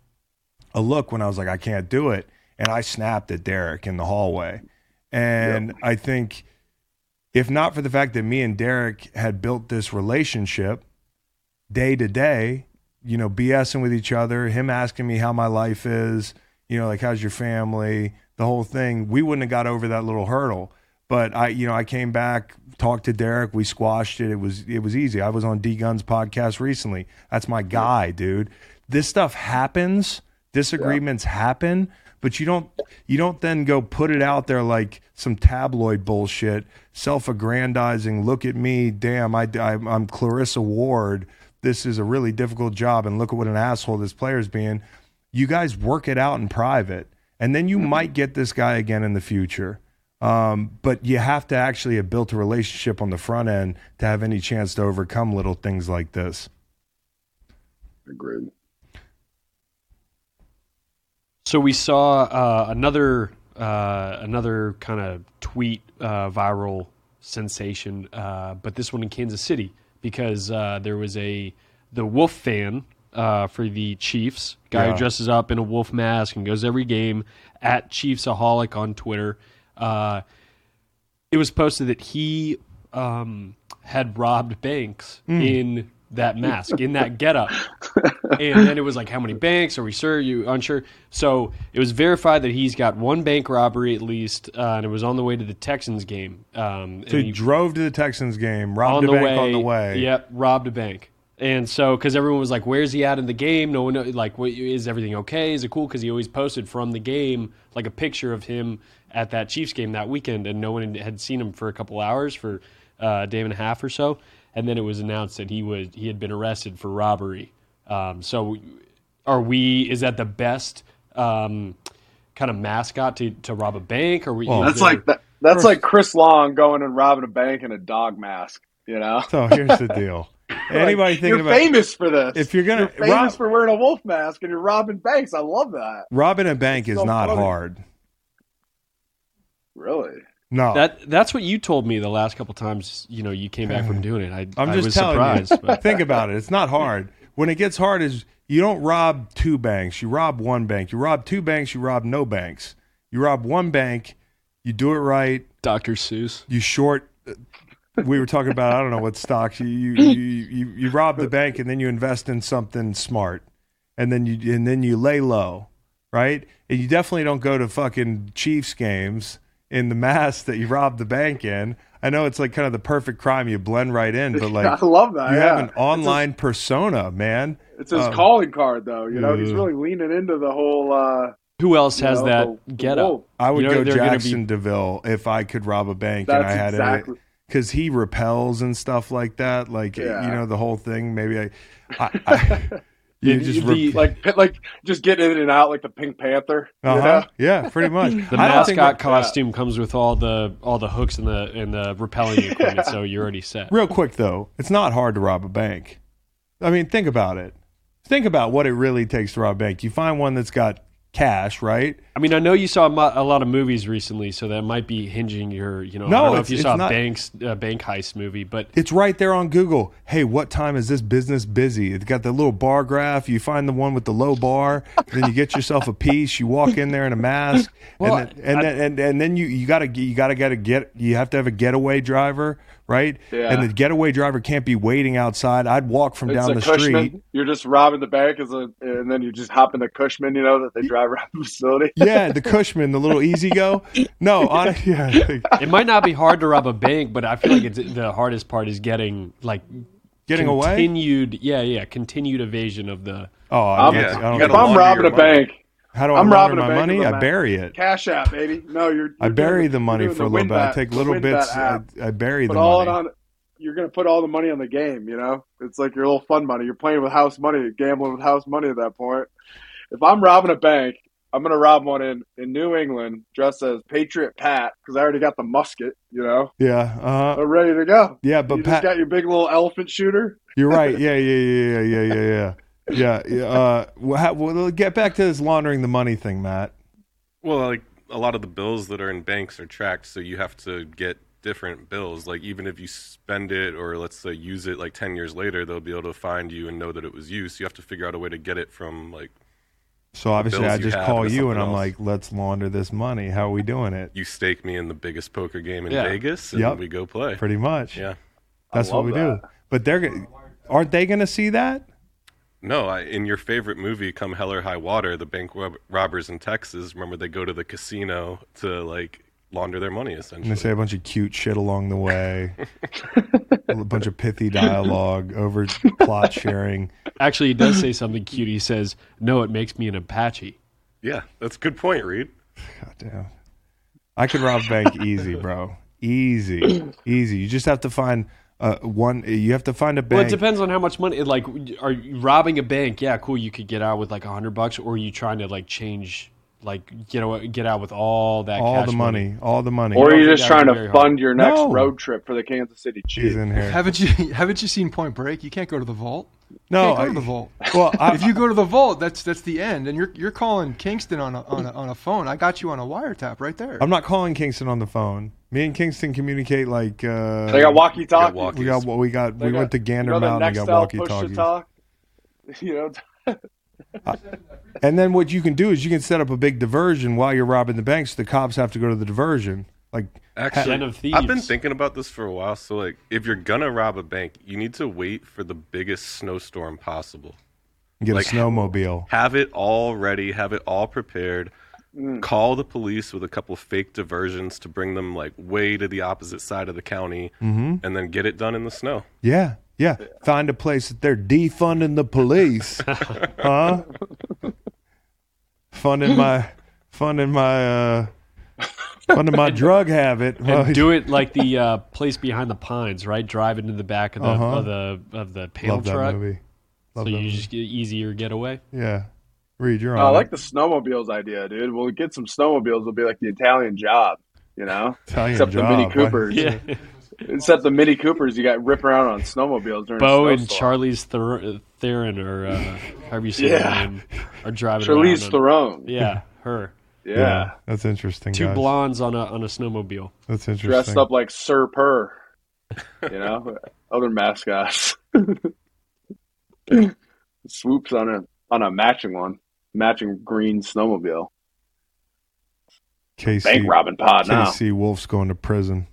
a look when I was like, I can't do it, and I snapped at Derrick in the hallway. And I think, if not for the fact that me and Derrick had built this relationship day to day, you know, BSing with each other, him asking me how my life is, you know, like how's your family, the whole thing, we wouldn't have got over that little hurdle. But I, you know, I came back, talked to Derrick, we squashed it. It was it was easy. I was on D Gunn's podcast recently. That's my guy, dude. This stuff happens, disagreements happen, but you don't you don't then go put it out there like some tabloid bullshit, self-aggrandizing. Look at me, damn, I, I I'm Clarissa Ward. This is a really difficult job, and look at what an asshole this player's being. You guys work it out in private, and then you might get this guy again in the future. Um, but you have to actually have built a relationship on the front end to have any chance to overcome little things like this. Agreed. So we saw uh, another uh, another kind of tweet uh, viral sensation, uh, but this one in Kansas City because uh, there was a the Wolf fan uh, for the Chiefs guy Yeah. who dresses up in a wolf mask and goes every game at Chiefsaholic on Twitter. Uh, it was posted that he um, had robbed banks in that mask, in that getup. and then it was like, how many banks? Are we sure? Are You unsure? So it was verified that he's got one bank robbery at least, uh, and it was on the way to the Texans game. Um, So and he drove to the Texans game, robbed a bank way, on the way. Yep, robbed a bank. And so, because everyone was like, "Where's he at in the game?" No one know, like, what, "Is everything okay? Is it cool?" Because he always posted from the game like a picture of him at that Chiefs game that weekend, and no one had seen him for a couple hours for uh, a day and a half or so. And then it was announced that he was he had been arrested for robbery. Um, so, are we? Is that the best um, kind of mascot to, to rob a bank? Or we? Well, That's there- like that, that's like Chris Long going and robbing a bank in a dog mask. You know, So here's the deal. Anybody Like, thinking you're about famous for this. if you're gonna famous rob, for wearing a wolf mask and you're robbing banks. I love that. robbing a bank is so not funny. hard. Really, No, That that's what you told me the last couple times. You know, you came back from doing it. I, I'm I just was telling surprised. you. But Think about it. It's not hard. When it gets hard, is you don't rob two banks. You rob one bank. You rob two banks. You rob no banks. You rob one bank. You do it right. Dr. Seuss. You short. We were talking about I don't know what stocks. You you, you you you rob the bank and then you invest in something smart, and then you and then you lay low, right? And you definitely don't go to fucking Chiefs games in the mask that you robbed the bank in. I know it's like kind of the perfect crime. You blend right in, but like I love that. you yeah. have an online persona, man. It's his um, calling card, though. You know, he's really leaning into the whole. Uh, Who else you has know, that the- the get up? I would You know, go they're gonna be- Jackson Deville if I could rob a bank and I had exactly- it because he repels and stuff like that. Like Yeah. you know the whole thing. Maybe I, I, I you The- just the- rep- like, like just getting in and out like the Pink Panther. uh-huh. know? yeah, pretty much. The I don't mascot that- costume comes with all the all the hooks and the and the repelling equipment, so you're already set. Real quick though, it's not hard to rob a bank. I mean, think about it. Think about what it really takes to rob a bank. You find one that's got cash, right? I mean, I know you saw a, lot of movies recently, so that might be hinging your, you know, No, I don't know if you saw a not- banks uh, bank heist movie, but It's right there on Google. Hey, what time is this business busy? It's got the little bar graph. You find the one with the low bar, then you get yourself a piece. You walk in there in a mask, Well, and then, and, then, and and then you you gotta you gotta get a get you have to have a getaway driver, right? Yeah. And the getaway driver can't be waiting outside. I'd walk from It's down a the Cushman. street. You're just robbing the bank, as a, and then you just hop in the Cushman. You know that they drive around the facility. Yeah, the Cushman, the little easy go. No, on, yeah, it might not be hard to rob a bank, but I feel like it's the hardest part is getting like getting away. continued, yeah, yeah, continued evasion of the. Oh, I, I'm- um, Yeah, I you don't If. I'm robbing a money. bank, How do I I'm robbing my money? I bury it. Cash App, baby. No, you're. I you're bury doing- the money for a little the bit. I take little bits. I. I bury the Put all money. it on. You're gonna put all the money on the game. You know, it's like your little fun money. You're playing with house money, gambling with house money at that point. If I'm robbing a bank, I'm gonna rob one in in New England, dressed as Patriot Pat, because I already got the musket. You know, Yeah, uh I'm ready to go. yeah, but you Pat, got your big little elephant shooter. you're right. Yeah, yeah, yeah, yeah, yeah, yeah, yeah. Yeah, yeah. Uh, well, how, well, get back to this laundering the money thing, Matt. Well, like a lot of the bills that are in banks are tracked, so you have to get different bills. Like even if you spend it or let's say use it like 10 years later, they'll be able to find you and know that it was you. So you have to figure out a way to get it from like So obviously, I just call you and I'm else. like, let's launder this money. How are we doing it? you stake me in the biggest poker game in Yeah. Vegas and Yep. we go play. Pretty much. Yeah. That's what we that. do. But they're g- aren't they going to see that? No, I, in your favorite movie, Come Hell or High Water, the bank rob- robbers in Texas, remember they go to the casino to like launder their money And essentially. they say a bunch of cute shit along the way, a bunch of pithy dialogue, over plot sharing. Actually, he does say something cute. He says, "No, it makes me an Apache." yeah, that's a good point, Reed. God damn. I could rob a bank easy, bro. Easy, easy. You just have to find uh, one. You have to find a bank. Well, it depends on how much money. Like, are you robbing a bank? Yeah, cool. You could get out with like a hundred bucks, or are you trying to like change, like get away, get out with all that all cash the money, all the money. Or are you think just trying to very hard. fund your next No. road trip for the Kansas City He's Chiefs? in here. Haven't you haven't you seen Point Break? You can't go to the vault. No, go I, to the vault. well, I, if you go to the vault, that's that's the end, and you're you're calling Kingston on a, on a on a phone. I got you on a wiretap right there. I'm not calling Kingston on the phone. Me and Kingston communicate like uh, They got walkie talkie. walkie- we got what we got. We went to Gander you know, Mountain and got walkie push to talkies. talk. You know, And then what you can do is you can set up a big diversion while you're robbing the banks. so the cops have to go to the diversion. Like, Actually, Den of I've been thinking about this for a while. So, like, if you're gonna rob a bank, you need to wait for the biggest snowstorm possible. get Like- a snowmobile. Have it all ready. Have it all prepared. Call the police with a couple fake diversions to bring them like way to the opposite side of the county, Mm-hmm. and then get it done in the snow. Yeah, yeah. Find a place that they're defunding the police, huh? Funding my, funding my, uh, funding my drug habit. And do it like the uh, place behind the pines, right? Drive into the back of the Uh-huh. of the of the pail love that truck, movie. Love so that you movie. just get easier getaway. Yeah, Reed, you're Oh, I like the snowmobiles idea, dude. We'll get some snowmobiles. It'll be like the Italian job, you know? Italian Except the. Mini Why- Coopers. Yeah, Except the Mini Coopers, you got rip around on snowmobiles during Bo a and. Charlie's Ther- Theron, or uh, however you say Yeah. her name, are driving Charlize around. on- Theron. Yeah, her. Yeah. that's interesting. Two guys. blondes on a on a snowmobile. That's interesting. Dressed up like Sir Purr. You know? Other mascots. Swoops on a on a matching one. Matching green snowmobile. KC, Bank robbing pod now. KC Wolf's going to prison.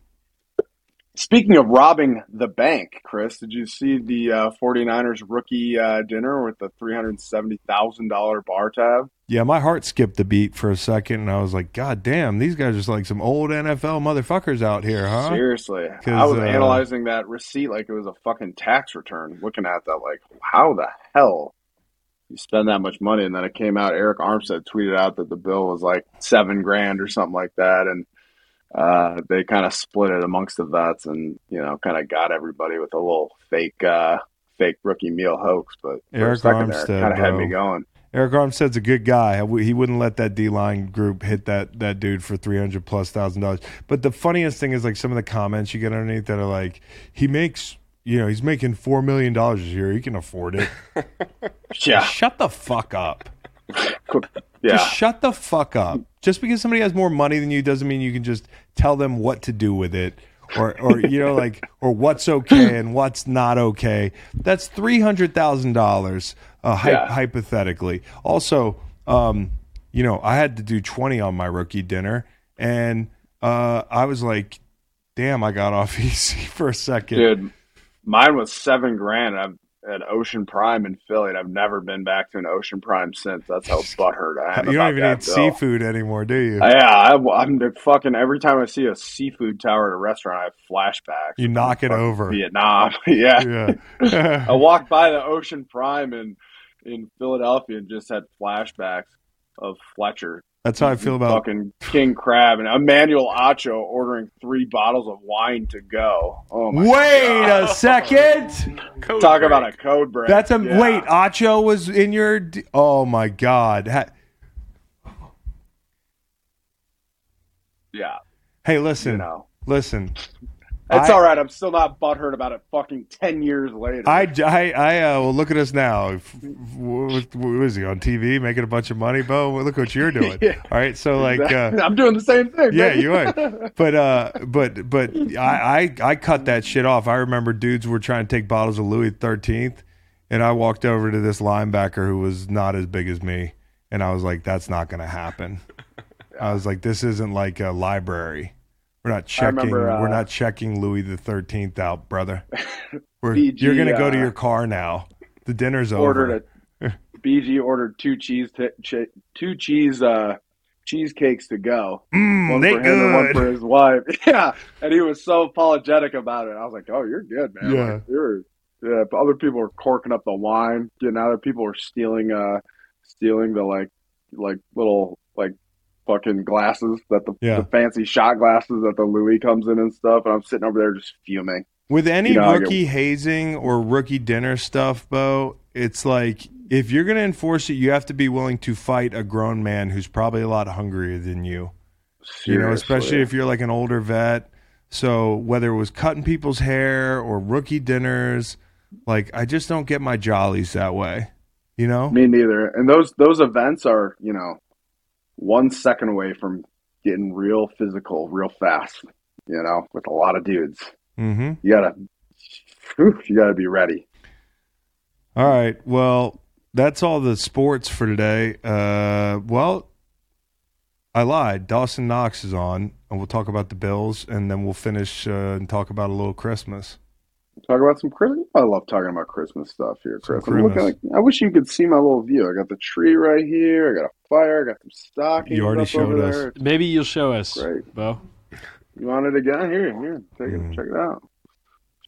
Speaking of robbing the bank, Chris, did you see the uh, 49ers rookie uh, dinner with the $370,000 bar tab? Yeah, my heart skipped a beat for a second, and I was like, "God damn, these guys are just like some old NFL motherfuckers out here, huh?" Seriously. I was uh, analyzing that receipt like it was a fucking tax return, looking at that like, how the hell you spend that much money? And then it came out, Arik Armstead tweeted out that the bill was like seven grand or something like that. And uh, they kind of split it amongst the vets and, you know, kind of got everybody with a little fake, uh, fake rookie meal hoax. But Arik a second there, Armstead, kind of had me going. Arik Armstead's a good guy. He wouldn't let that D line group hit that that dude for three hundred plus thousand dollars. But the funniest thing is like some of the comments you get underneath that are like, he makes. You know, he's making four million dollars a year. He can afford it. Yeah. Shut the fuck up. Yeah. Just shut the fuck up. Just because somebody has more money than you doesn't mean you can just tell them what to do with it. Or, or you know, like, or what's okay and what's not okay. That's three hundred thousand dollars, uh, hy- Yeah. hypothetically. Also, um, you know, I had to do twenty on my rookie dinner, and uh, I was like, "Damn, I got off easy for a second. Dude, mine was seven grand. I've at Ocean Prime in Philly, and I've never been back to an Ocean Prime since. That's how butthurt I am. you don't even eat bill. seafood anymore, do you? Yeah, I, I'm fucking every time I see a seafood tower at a restaurant, I have flashbacks. You knock it over. Vietnam. yeah. yeah. I walked by the Ocean Prime in in Philadelphia and just had flashbacks of Fletcher. That's how I feel about fucking King Crab and Emmanuel Acho ordering three bottles of wine to go. Oh wait God. a second! Talk break. about a code break. That's a yeah. wait. Acho was in your. Oh my God! Ha- yeah. Hey, listen. You know. Listen. It's I- all right. I'm still not butthurt about it. Fucking ten years later. I, I, I uh, well, look at us now. F- What, what is he on TV making a bunch of money, Bo? Well, look what you're doing. Yeah. All right, so like, uh, I'm doing the same thing. yeah, baby. you are. But uh, but but I, I I cut that shit off. I remember dudes were trying to take bottles of Louis Thirteenth, and I walked over to this linebacker who was not as big as me, and I was like, "That's not going to happen." I was like, "This isn't like a library. We're not checking. remember, uh, we're not checking Louis the Thirteenth out, brother. BG, you're going to go to uh, your car now. The dinner's ordered over." a BG ordered two cheese t- ch- two cheese uh cheesecakes to go. Mm, One for him and one for his wife. Yeah, and he was so apologetic about it. I was like, "Oh, you're good, man. Yeah. Like, you're yeah." Other people were corking up the wine. Getting other people were stealing uh stealing the like like little like fucking glasses that the, Yeah. the fancy shot glasses that the Louis comes in and stuff. And I'm sitting over there just fuming. With any You know, I get- rookie hazing or rookie dinner stuff, Bo, it's like if you're going to enforce it, you have to be willing to fight a grown man who's probably a lot hungrier than you. You know, especially if you're like an older vet. So whether it was cutting people's hair or rookie dinners, like I just don't get my jollies that way. You know? Me neither. And those those events are, you know, one second away from getting real physical, real fast. You know, with a lot of dudes. Mm-hmm. You gotta, whew, you gotta be ready. All right. Well, that's all the sports for today. Uh, well, I lied. Dawson Knox is on, and we'll talk about the Bills, and then we'll finish uh, and talk about a little Christmas. Talk about some Christmas. I love talking about Christmas stuff here, Some Chris. I'm looking Christmas. like, I wish you could see my little view. I got the tree right here. I got a fire. I got some stockings. You already up showed over us. there. Maybe you'll show us, Great. Bo. You want it again? Here, here. Take it. Mm. Check it out.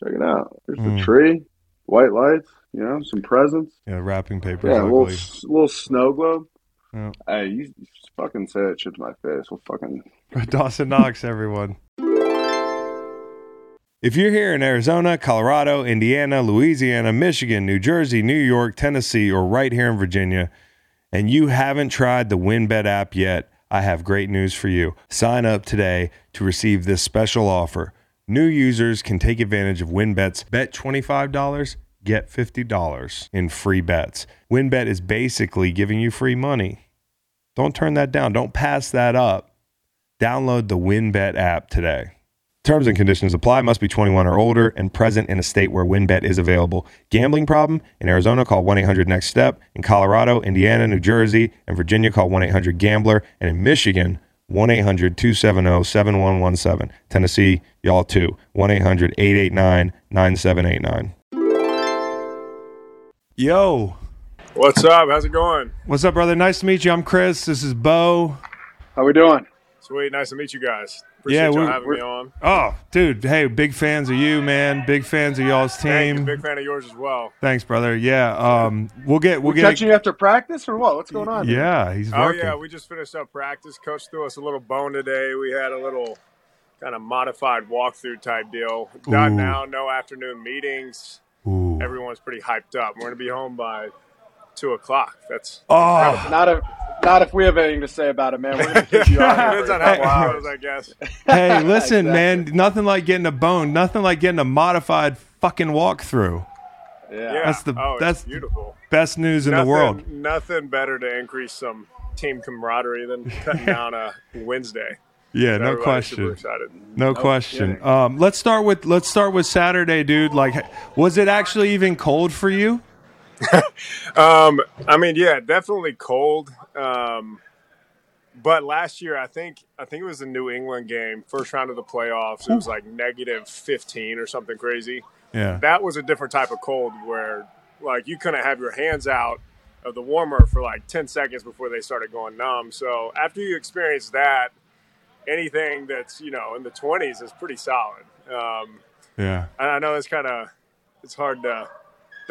Check it out. There's Mm. the tree. White lights. You know, some presents. Yeah, wrapping paper Yeah, is a little, little snow globe. Yeah. Hey, you, you fucking say that shit to my face. We'll fucking. Dawson Knox, everyone. If you're here in Arizona, Colorado, Indiana, Louisiana, Michigan, New Jersey, New York, Tennessee, or right here in Virginia, and you haven't tried the WynnBET app yet, I have great news for you. Sign up today to receive this special offer. New users can take advantage of WynnBET's bet $25, get $50 in free bets. WynnBET is basically giving you free money. Don't turn that down. Don't pass that up. Download the WynnBET app today. Terms and conditions apply. Must be 21 or older and present in a state where WynnBET is available. Gambling problem? In Arizona, call 1 800 NEXT STEP. In Colorado, Indiana, New Jersey, and Virginia, call 1 800 GAMBLER. And in Michigan, 1 800 270 7117. Tennessee, y'all too. 1 800 889 9789. Yo, What's up? How's it going? what's up, brother? Nice to meet you. I'm Chris. This is Bo. How we doing? Sweet, nice to meet you guys. Appreciate Yeah, we're- having we're- me on. Oh, dude. Hey, big fans of you, man. Big fans of y'all's Thank you. team. Big fan of yours as well. Thanks, brother. Yeah. Um, we'll get we'll We get catching you after practice or what? What's going on? here? Yeah, he's Oh yeah, we just finished up practice. Coach threw us a little bone today. We had a little kind of modified walkthrough type deal. Done Ooh. now. No afternoon meetings. Ooh. Everyone's pretty hyped up. We're gonna be home by two o'clock. That's Oh, Not if not if we have anything to say about it, man. We're gonna kick you out. depends on how it goes, I guess. hey, listen, Exactly. man. Nothing like getting a bone. Nothing like getting a modified fucking walkthrough. Yeah. Yeah. That's the- oh, that's- beautiful. Best news in nothing, the world. Nothing better to increase some team camaraderie than cutting down a Wednesday. Yeah, no question. excited. No question. Um, let's start with let's start with Saturday, dude. Like, was it actually even cold for you? Um, I mean, yeah, definitely cold. Um, but last year, I think I think it was the New England game, first round of the playoffs. It was like negative fifteen or something crazy. Yeah. That was a different type of cold where, like, you couldn't have your hands out of the warmer for like ten seconds before they started going numb. So after you experience that, anything that's you know in the twenties is pretty solid. Um, Yeah. I I know it's kind of it's hard to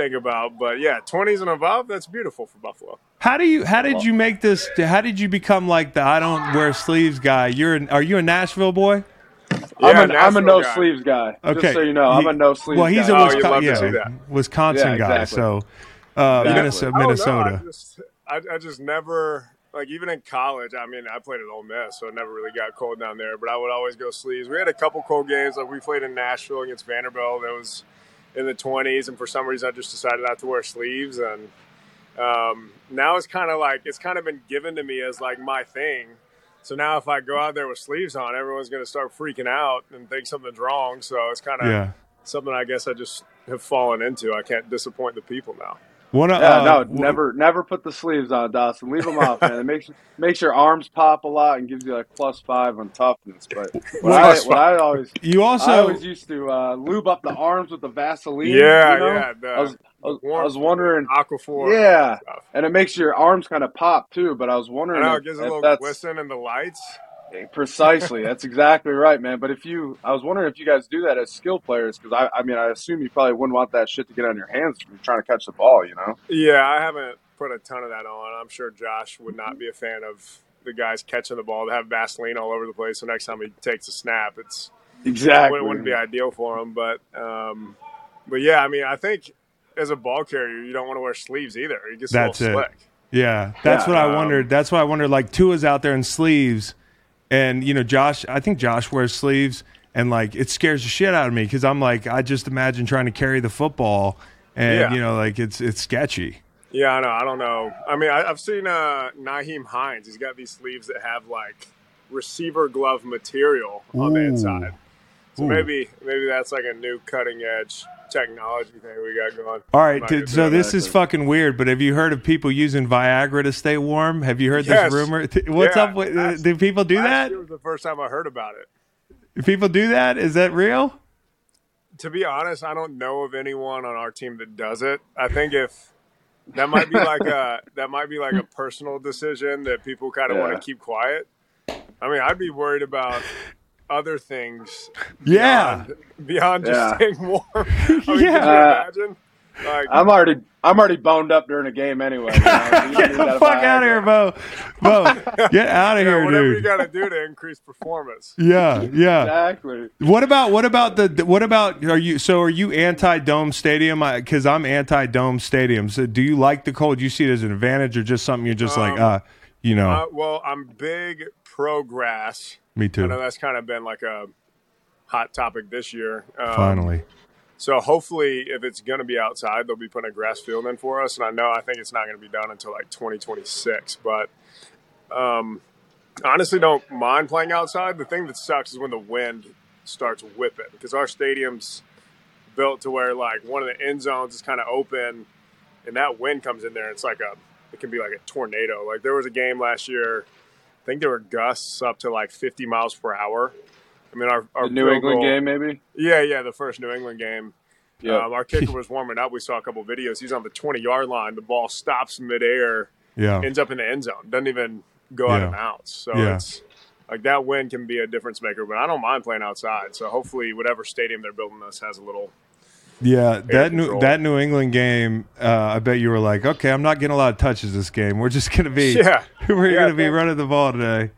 think about, but yeah, twenties and above, that's beautiful for Buffalo. How do you? How did you make this? How did you become like the I don't wear sleeves guy? You're an, are you a Nashville boy? I'm, Yeah, a, I'm a no guy. sleeves guy. Okay. Just so you know, I'm a no sleeves Well, he's guy. a Oh, Wisconsin, love yeah. Wisconsin Yeah, guy. So uh, Exactly. Minnesota. I don't Minnesota. I just, I, I just never like even in college, I mean, I played at Ole Miss, so it never really got cold down there. But I would always go sleeves. We had a couple cold games. Like we played in Nashville against Vanderbilt. That was in the 20s, and for some reason, I just decided not to wear sleeves. And um, now it's kind of like it's kind of been given to me as like my thing. So now if I go out there with sleeves on, everyone's going to start freaking out and think something's wrong. So it's kind of Yeah. something I guess I just have fallen into. I can't disappoint the people now. One, Yeah, uh, no, w- never, never put the sleeves on, Dawson. Leave them off, man. It makes makes your arms pop a lot and gives you like plus five on toughness. But what, I, what I always, You also I always used to uh, lube up the arms with the Vaseline. Yeah, you know? yeah. The, I was, I was, I was wondering, Aquaphor. yeah, stuff. and it makes your arms kind of pop too. But I was I wondering know it gives a little that's glisten in the lights. Precisely. That's exactly right, man. But if you, I was wondering if you guys do that as skill players because I, I mean, I assume you probably wouldn't want that shit to get on your hands when you're trying to catch the ball. You know? Yeah, I haven't put a ton of that on. I'm sure Josh would not be a fan of the guys catching the ball to have Vaseline all over the place. So next time he takes a snap, it's Exactly. it wouldn't be ideal for him. But um, but yeah, I mean, I think as a ball carrier, you don't want to wear sleeves either. It gets That's a it. slick. Yeah, that's Yeah, what I um, wondered. That's why I wondered. Like Tua's out there in sleeves, and you know Josh. I think Josh wears sleeves, and like it scares the shit out of me because I'm like I just imagine trying to carry the football, and Yeah. you know like it's it's sketchy. Yeah, I know. I don't know. I mean, I, I've seen uh, Nyheim Hines. He's got these sleeves that have like receiver glove material on the inside. So Ooh. maybe maybe that's like a new cutting edge technology thing we got going. All right, dude, so this is fucking weird. But have you heard of people using Viagra to stay warm? Have you heard Yes. this rumor? What's Yeah, up? With, last- do people do that? year was the first time I heard about it. People do that? Is that real? To be honest, I don't know of anyone on our team that does it. I think if that might be like a that might be like a personal decision that people kind of want to keep quiet. I mean, I'd be worried about other things Yeah. beyond just Yeah. staying warm. I mean, Can you Yeah. imagine? Like, I'm already I'm already boned up during a game anyway. You know? You Get the fuck out of here, Bo. Bo, get out of you know, here, whatever you dude. got to do to increase performance. Yeah, yeah. Exactly. What about what about the what about are you so are you anti dome stadium? Because I'm anti dome stadiums. So do you like the cold? Do you see it as an advantage or just something you're just like Um, uh you know? Uh, well, I'm big pro grass. Me too. I know that's kind of been like a hot topic this year. Um, Finally, So hopefully, if it's going to be outside, they'll be putting a grass field in for us. And I know I think it's not going to be done until like 2026. But um, honestly, don't mind playing outside. The thing that sucks is when the wind starts whipping because our stadium's built to where like one of the end zones is kind of open, and that wind comes in there. It's like a it can be like a tornado. Like there was a game last year. I think there were gusts up to like 50 miles per hour. I mean, our, our The New England goal- game, maybe. yeah, yeah, the first New England game. Yeah. Um, our kicker was warming up. We saw a couple videos. He's on the 20 yard line. The ball stops midair, yeah, ends up in the end zone. Doesn't even go out of Yeah. bounds. So Yeah. it's like that wind can be a difference maker. But I don't mind playing outside. So hopefully, whatever stadium they're building us has a little. Yeah. That new that New England game, uh, I bet you were like, okay, I'm not getting a lot of touches this game. We're just gonna be Yeah. we're Yeah, gonna be running the ball today.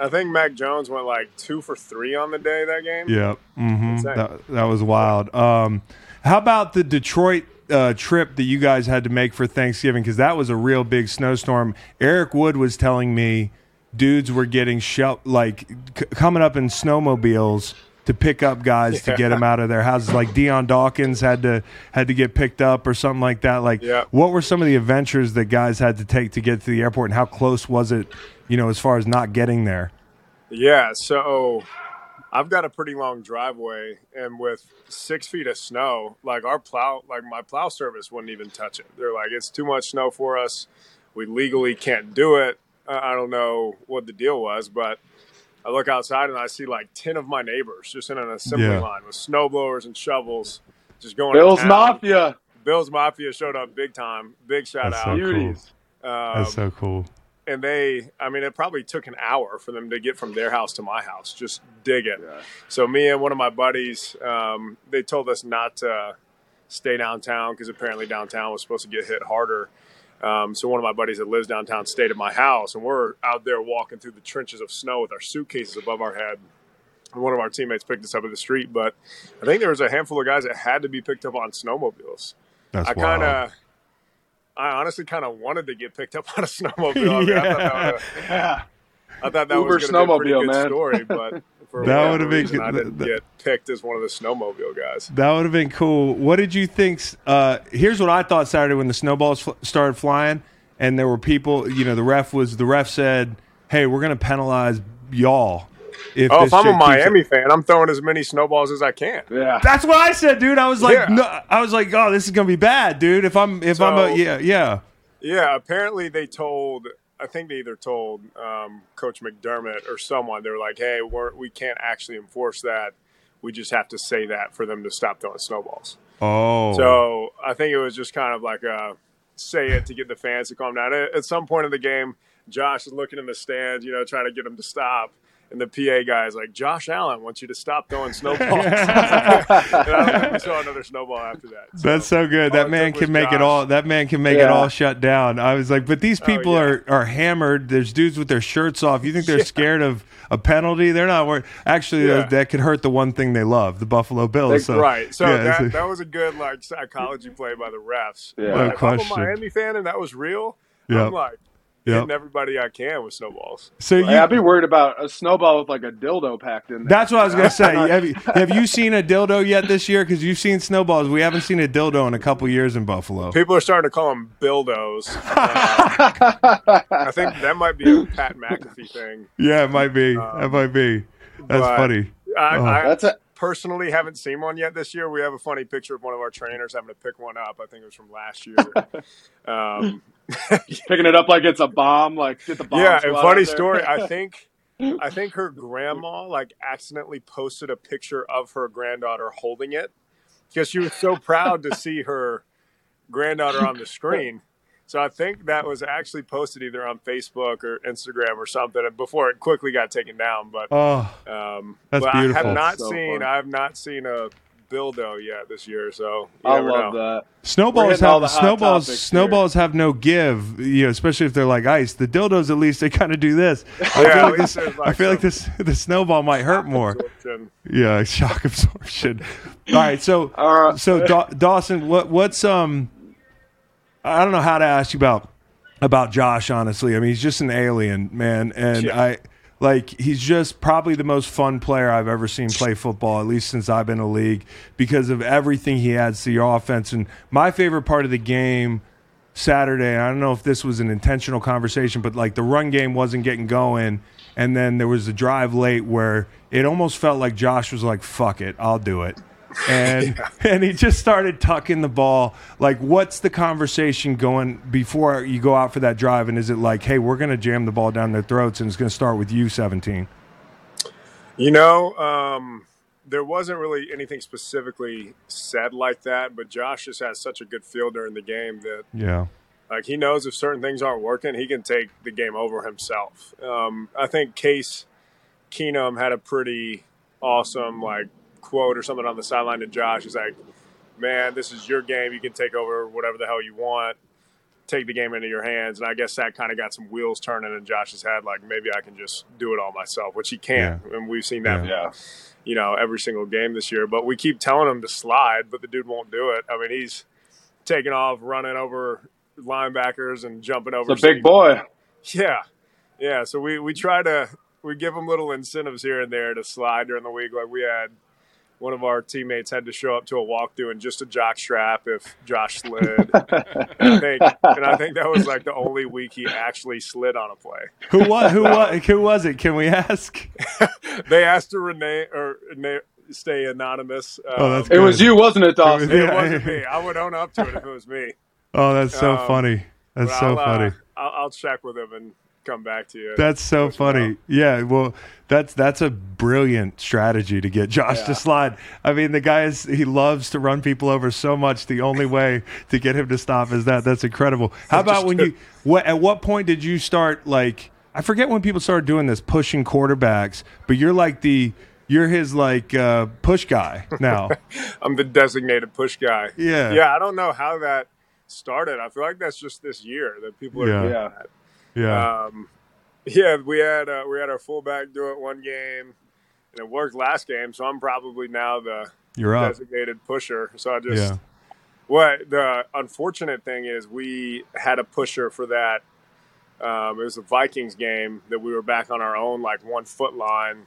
I think Mac Jones went like two for three on the day that game. Yeah, hmm that that was wild. Um, how about the Detroit uh, trip that you guys had to make for Thanksgiving? Because that was a real big snowstorm. Eric Wood was telling me dudes were getting shel- like c- coming up in snowmobiles to pick up guys to get them out of their houses. Like Dion Dawkins had to had to get picked up or something like that. Like, Yeah. what were some of the adventures that guys had to take to get to the airport, and how close was it? You know, as far as not getting there. Yeah, so I've got a pretty long driveway, and with six feet of snow, like our plow, like my plow service wouldn't even touch it. They're like, it's too much snow for us. We legally can't do it. I don't know what the deal was, but I look outside and I see like ten of my neighbors just in an assembly Yeah. line with snow blowers and shovels, just going. to Bills town. Mafia. Bills Mafia showed up big time. Big shout That's so out. cool. Beauties. Um, That's so cool. and they i mean it probably took an hour for them to get from their house to my house just digging so me and one of my buddies um, they told us not to stay downtown because apparently downtown was supposed to get hit harder um, so one of my buddies that lives downtown stayed at my house and we're out there walking through the trenches of snow with our suitcases above our head and one of our teammates picked us up at the street but i think there was a handful of guys that had to be picked up on snowmobiles That's I kind of, I honestly kind of wanted to get picked up on a snowmobile. I, mean, I thought that was, Yeah. I thought that Uber was going to be a pretty snowmobile, good man. story, but for That would've been good. I didn't That- get picked as one of the snowmobile guys. That would have been cool. What did you think? Uh, here's what I thought Saturday when the snowballs fl- started flying, and there were people. You know, the ref was the ref said, "Hey, we're going to penalize y'all." If Oh, if I'm a shit keeps- Miami fan, I'm throwing as many snowballs as I can. Yeah. That's what I said, dude. I was like, Yeah. no, I was like, oh, this is gonna be bad, dude. If I'm, if I'm a, yeah, yeah, Yeah, apparently they told. I think they either told um, Coach McDermott or someone. They were like, "Hey, we're, we can't actually enforce that. We just have to say that for them to stop throwing snowballs." oh, So I think it was just kind of like a say it to get the fans to calm down. At, at some point in the game, Josh is looking in the stands, you know, trying to get them to stop. And the PA guy is like, Josh Allen wants you to stop throwing snowballs. and I don't think we saw another snowball after that. That's so good. That oh, man can was make it all. That man can make it all shut down. I was like, but these oh, people Oh, yeah. are are hammered. There's dudes with their shirts off. You think they're scared of a penalty? They're not worried. Actually, Yeah. that, that could hurt the one thing they love, the Buffalo Bills. So, right. So yeah, that, so- that was a good like psychology play by the refs. Yeah. But No if I'm a question. Miami fan and that was real, Yep. I'm like Yep. hitting everybody I can with snowballs. so you, I'd be worried about a snowball with like a dildo packed in there. That's what I was gonna say. Have you, have you seen a dildo yet this year? Because you've seen snowballs. We haven't seen a dildo in a couple years in Buffalo. People are starting to call them bildos. Uh, I think that might be a Pat McAfee thing. Yeah, it might be. that might be. That's funny. I, Oh. I That's it. personally haven't seen one yet this year. We have a funny picture of one of our trainers having to pick one up. I think it was from last year. um, Picking it up like it's a bomb. Like get the bomb. yeah, and funny story. I think, I think her grandma like accidentally posted a picture of her granddaughter holding it because she was so proud to see her granddaughter on the screen. So I think that was actually posted either on Facebook or Instagram or something before it quickly got taken down. But Oh, um, That's but I have not So seen fun. I have not seen a Bildo yet this year. So you I never love know. that. Snowballs have the hot snowballs. topics Snowballs have no give. You know, especially if they're like ice. The dildos, at least, they kind of do this. I Yeah, feel like this. there's, I feel like this. The snowball might hurt more. absorption. Yeah, shock absorption. All right, so All right. so Daw- Dawson, what what's um? I don't know how to ask you about about Josh. Honestly, I mean, he's just an alien, man, and Yeah. I like he's just probably the most fun player I've ever seen play football, at least since I've been in the league, because of everything he adds to your offense. And my favorite part of the game. Saturday. I don't know if this was an intentional conversation, but like the run game wasn't getting going. And then there was a drive late where it almost felt like Josh was like, fuck it, I'll do it. And and he just started tucking the ball. Like, what's the conversation going before you go out for that drive? And is it like, hey, we're going to jam the ball down their throats and it's going to start with you 17? You know, um, there wasn't really anything specifically said like that, but Josh just has such a good feel during the game that Yeah. like he knows if certain things aren't working, he can take the game over himself. Um, I think Case Keenum had a pretty awesome like quote or something on the sideline to Josh. He's like, "Man, this is your game. You can take over whatever the hell you want. Take the game into your hands." And I guess that kind of got some wheels turning in Josh's head. Like maybe I can just do it all myself, which he can. And we've seen that Yeah. you know, every single game this year. But we keep telling him to slide, but the dude won't do it. I mean, he's taking off, running over linebackers and jumping over. It's a big boy. Yeah, yeah. So we we try to we give him little incentives here and there to slide during the week. Like we had one of our teammates had to show up to a walkthrough in just a jock strap if Josh slid. and, I think, and I think that was like the only week he actually slid on a play. Who was who was who was it? Can we ask? They asked to rename or na- stay anonymous. Oh, that's Um, It was you, wasn't it, Dawson? Yeah. It wasn't me. I would own up to it if it was me. Oh, that's so Um, funny. That's so I'll, uh, funny. I'll, I'll check with him and come back to you. That's so funny. know. Yeah, well, that's that's a brilliant strategy to get Josh to slide. I mean, the guy is he loves to run people over so much. The only way to get him to stop is that. That's incredible. How about when you? What at what point did you start like? I forget when people started doing this, pushing quarterbacks. But you're like the you're his like uh, push guy now. I'm the designated push guy. Yeah. Yeah, I don't know how that started. I feel like that's just this year that people are Yeah. Doing Yeah. Yeah, Um, yeah, we had uh, we had our fullback do it one game, and it worked last game. So I'm probably now the you're up. designated pusher. So I just Yeah. What the unfortunate thing is, we had a pusher for that. Um, it was a Vikings game that we were back on our own, like one foot line.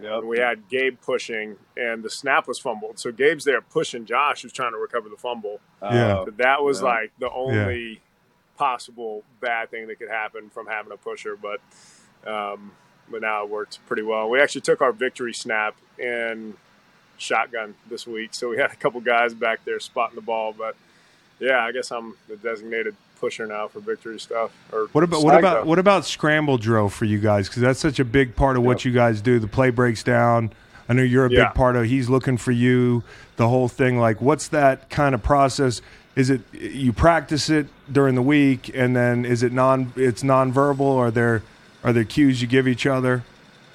Yep. And we had Gabe pushing, and the snap was fumbled. So Gabe's there pushing Josh, who's trying to recover the fumble. Yeah. Uh, But that was Yeah. like the only possible bad thing that could happen from having a pusher. But um, but now it worked pretty well. We actually took our victory snap in shotgun this week, so we had a couple guys back there spotting the ball. But yeah, I guess I'm the designated pusher now for victory stuff. Or What about what about stuff. what about scramble drill for you guys? Because that's such a big part of what you guys do. The play breaks down. I know you're a Yeah. big part of. He's looking for you. The whole thing. Like, what's that kind of process? Is it you practice it during the week, and then is it non? It's nonverbal. Are there are there cues you give each other?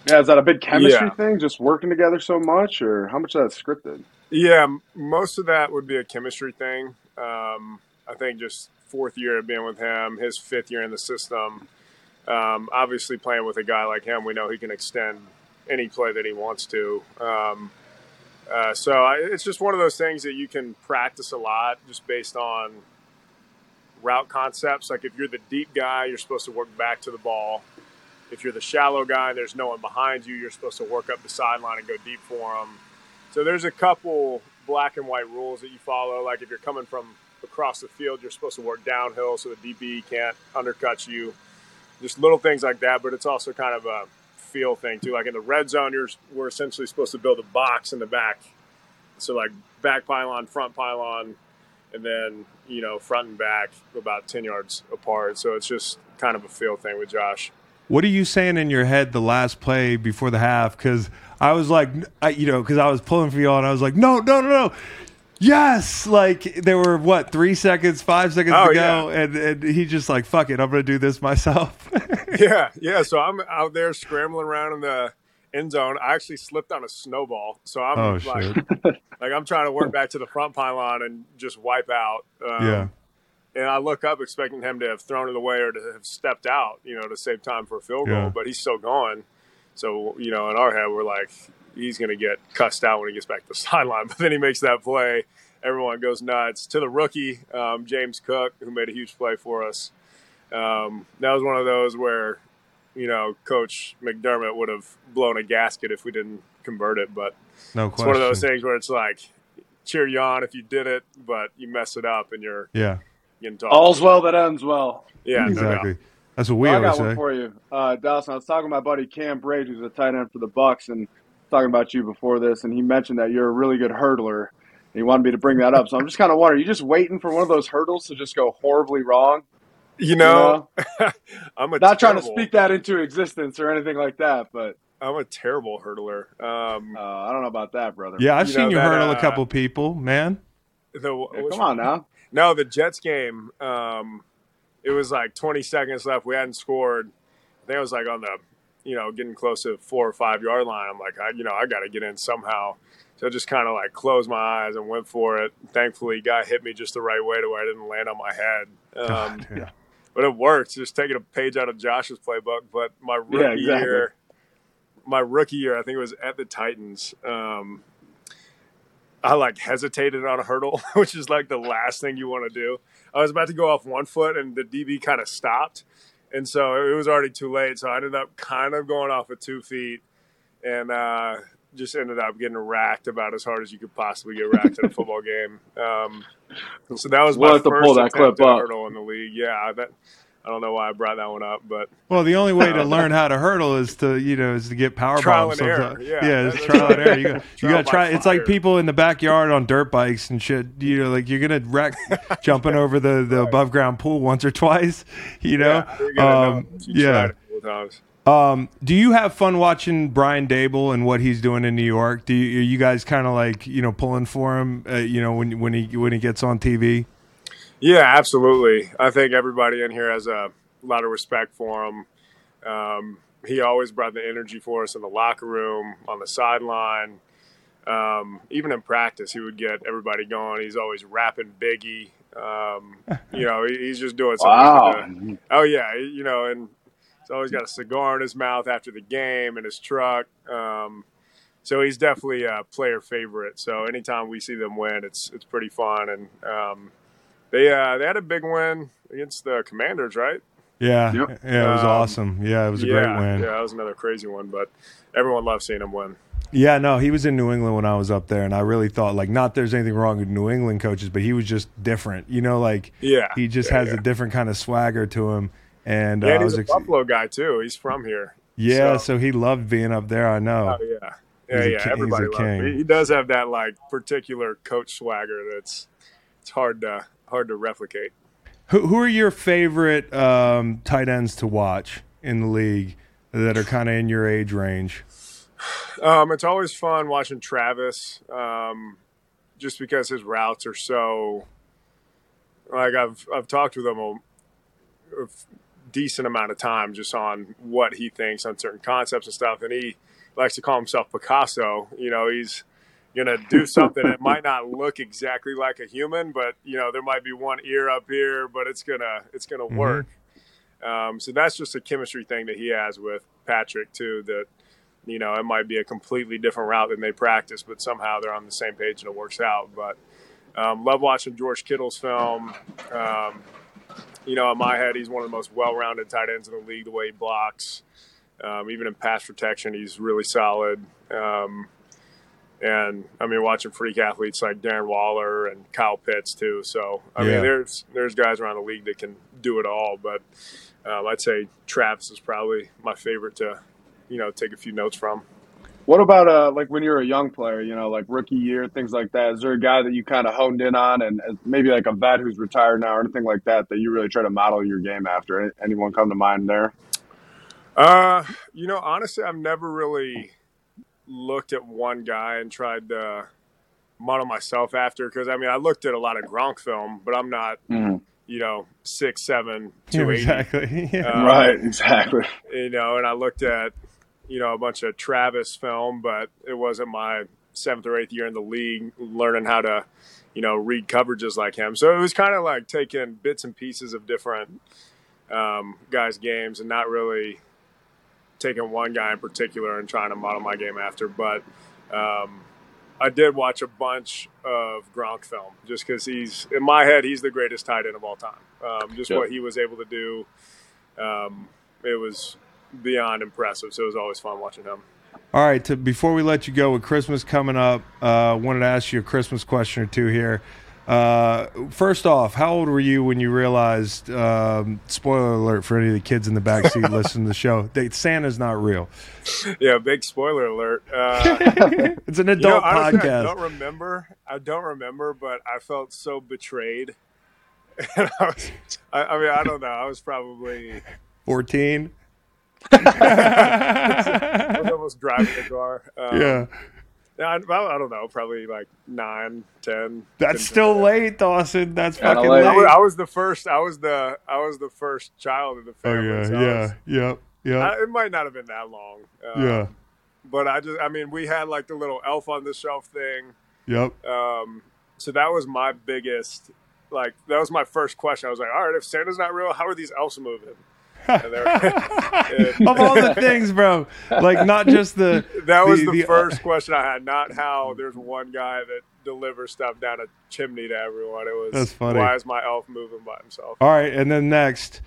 Yeah, is that a big chemistry Yeah. thing? Just working together so much, or how much of that's scripted? Yeah, most of that would be a chemistry thing. Um, I think just fourth year of being with him, his fifth year in the system. Um, obviously, playing with a guy like him, we know he can extend any play that he wants to. Um, uh, so I, it's just one of those things that you can practice a lot just based on route concepts. Like if you're the deep guy, you're supposed to work back to the ball. If you're the shallow guy there's no one behind you, you're supposed to work up the sideline and go deep for them. So there's a couple black and white rules that you follow. Like if you're coming from across the field, you're supposed to work downhill so the DB can't undercut you. Just little things like that, but it's also kind of a feel thing too. Like in the red zone, you're we're essentially supposed to build a box in the back. So like back pylon, front pylon, and then you know front and back about ten yards apart. So it's just kind of a feel thing with Josh. What are you saying in your head the last play before the half? Because I was like, I, you know, because I was pulling for y'all, and I was like, no, no, no, no. Yes, like there were what three seconds, five seconds Oh, to go, and, and he just like fuck it, I'm gonna do this myself. yeah, yeah. So I'm out there scrambling around in the end zone. I actually slipped on a snowball, so I'm Oh, like, like I'm trying to work back to the front pylon and just wipe out. Um, yeah, And I look up expecting him to have thrown it away or to have stepped out, you know, to save time for a field goal, Yeah. but he's still going. So you know, in our head, we're like, he's going to get cussed out when he gets back to the sideline. But then he makes that play. Everyone goes nuts. To the rookie, um, James Cook, who made a huge play for us. Um, that was one of those where, you know, Coach McDermott would have blown a gasket if we didn't convert it. But no it's one of those things where it's like, cheer you on if you did it, but you mess it up and you're Yeah, getting talked. All's well that ends well. yeah, no exactly. That's what we Well, I always got one say. for you, uh, Dawson. I was talking to my buddy Cam Brate, who's a tight end for the Bucs, and talking about you before this, and he mentioned that you're a really good hurdler. And he wanted me to bring that up, so I'm just kind of wondering: you just waiting for one of those hurdles to just go horribly wrong? You know, I'm a Not trying to speak that into existence or anything like that, but I'm a terrible hurdler. Um, uh, I don't know about that, brother. Yeah, I've You seen know you that, hurdle a uh, couple people, man. the, Yeah, come on now. No, the Jets game. Um, it was like 20 seconds left. We hadn't scored. I think it was like on the, you know, getting close to four or five yard line. I'm like, I, you know, I got to get in somehow. So I just kind of like closed my eyes and went for it. Thankfully, guy hit me just the right way to where I didn't land on my head. Um, God, yeah. but it worked. Just taking a page out of Josh's playbook. But my rookie Yeah, exactly. year, my rookie year, I think it was at the Titans. Um, I like hesitated on a hurdle, which is like the last thing you want to do. I was about to go off one foot, and the DB kind of stopped, and so it was already too late. So I ended up kind of going off at two feet, and uh, just ended up getting racked about as hard as you could possibly get racked in a football game. Um, so that was We'll my have to first pull that clip up. hurdle in the league. Yeah, that I don't know why I brought that one up, but Well, the only way to learn how to hurdle is to you know is to get power Trial bombs and error, sometimes. yeah. yeah, it's trial and error. You got, you got to try. It's like people in the backyard on dirt bikes and shit. You know, like you're gonna wreck jumping over the the above ground pool once or twice. You know, yeah, know um, you yeah. it a couple times. Um, do you have fun watching Brian Daboll and what he's doing in New York? Do you, are you guys kind of like you know pulling for him? Uh, you know when when he when he gets on TV. Yeah, absolutely. I think everybody in here has a lot of respect for him. Um, he always brought the energy for us in the locker room, on the sideline. Um, even in practice, he would get everybody going. He's always rapping Biggie. Um, you know, he, he's just doing something. Wow. the- oh yeah, you know, and he's always got a cigar in his mouth after the game in his truck. Um, so he's definitely a player favorite. So anytime we see them win, it's it's pretty fun. And um, they uh, they had a big win against the Commanders, right? Yeah, Yep. yeah, it was Um, awesome. Yeah, it was a yeah, great win. Yeah, that was another crazy one, but everyone loves seeing him win. Yeah, no, he was in New England when I was up there, and I really thought like not there's anything wrong with New England coaches, but he was just different. You know, like Yeah, he just yeah, has yeah. a different kind of swagger to him. And uh, Yeah, I was he's a ex- Buffalo guy too. He's from here. yeah, so- so. he loved being up there. I know. Oh yeah, yeah, He's yeah. ki- he's Everybody loves him. He, he does have that like particular coach swagger that's it's hard to hard to replicate. Who, who are your favorite um, tight ends to watch in the league that are kind of in your age range? Um, it's always fun watching Travis, um, just because his routes are so. Like I've I've talked with him a, a decent amount of time just on what he thinks on certain concepts and stuff, and he likes to call himself Picasso. You know, he's gonna do something that might not look exactly like a human, but you know there might be one ear up here, but it's gonna it's gonna work. Um, so that's just a chemistry thing that he has with Patrick too. That you know it might be a completely different route than they practice, but somehow they're on the same page and it works out. But um, love watching George Kittle's film. Um, you know, in my head, he's one of the most well-rounded tight ends in the league. The way he blocks, um, even in pass protection, he's really solid. Um, and I mean, watching freak athletes like Darren Waller and Kyle Pitts too. So I Yeah. mean, there's there's guys around the league that can do it all. But um, I'd say Travis is probably my favorite to, you know, take a few notes from. What about uh like when you're a young player, you know, like rookie year, things like that? Is there a guy that you kind of honed in on, and maybe like a vet who's retired now or anything like that that you really try to model your game after? Anyone come to mind there? Uh, you know, honestly, I've never really looked at one guy and tried to model myself after because I mean, I looked at a lot of Gronk film, but I'm not, Mhm. you know, six seven, Yeah, exactly. Yeah. Uh, right, exactly. you know, and I looked at, you know, a bunch of Travis film, but it wasn't my seventh or eighth year in the league learning how to, you know, read coverages like him. So it was kind of like taking bits and pieces of different um, guys' games and not really taking one guy in particular and trying to model my game after. But um, I did watch a bunch of Gronk film just because he's, in my head, he's the greatest tight end of all time. Um, just Yep. what he was able to do. Um, it was beyond impressive. So it was always fun watching him. All right. To, before we let you go, with Christmas coming up, uh, wanted to ask you a Christmas question or two here. Uh, first off, how old were you when you realized? Um, spoiler alert for any of the kids in the back seat listening to the show: that Santa's not real. Yeah, big spoiler alert. Uh, It's an you know, adult honestly, I podcast. don't remember. I don't remember, but I felt so betrayed. And I, was, I, I mean, I don't know. I was probably Fourteen. I was almost driving the car. Um, yeah, I, well, I don't know. Probably like nine, ten. that's 10, still 10. late, Dawson. That's Kinda fucking late. I was, late. I was the first. I was the. I was the first child in the family. Oh family. yeah, so yeah, was- yep, yep, I, it might not have been that long. Uh, yeah, But I just. I mean, we had like the little elf on the shelf thing. yep. Um, so that was my biggest. Like that was my first question. I was like, all right, if Santa's not real, how are these elves moving? And they were- and- of all the things, bro. Like not just the that was the- the, the- uh, first question I had. Not how there's one guy that delivers stuff down a chimney to everyone. It was That's funny. why is my elf moving by himself? All right, and then next,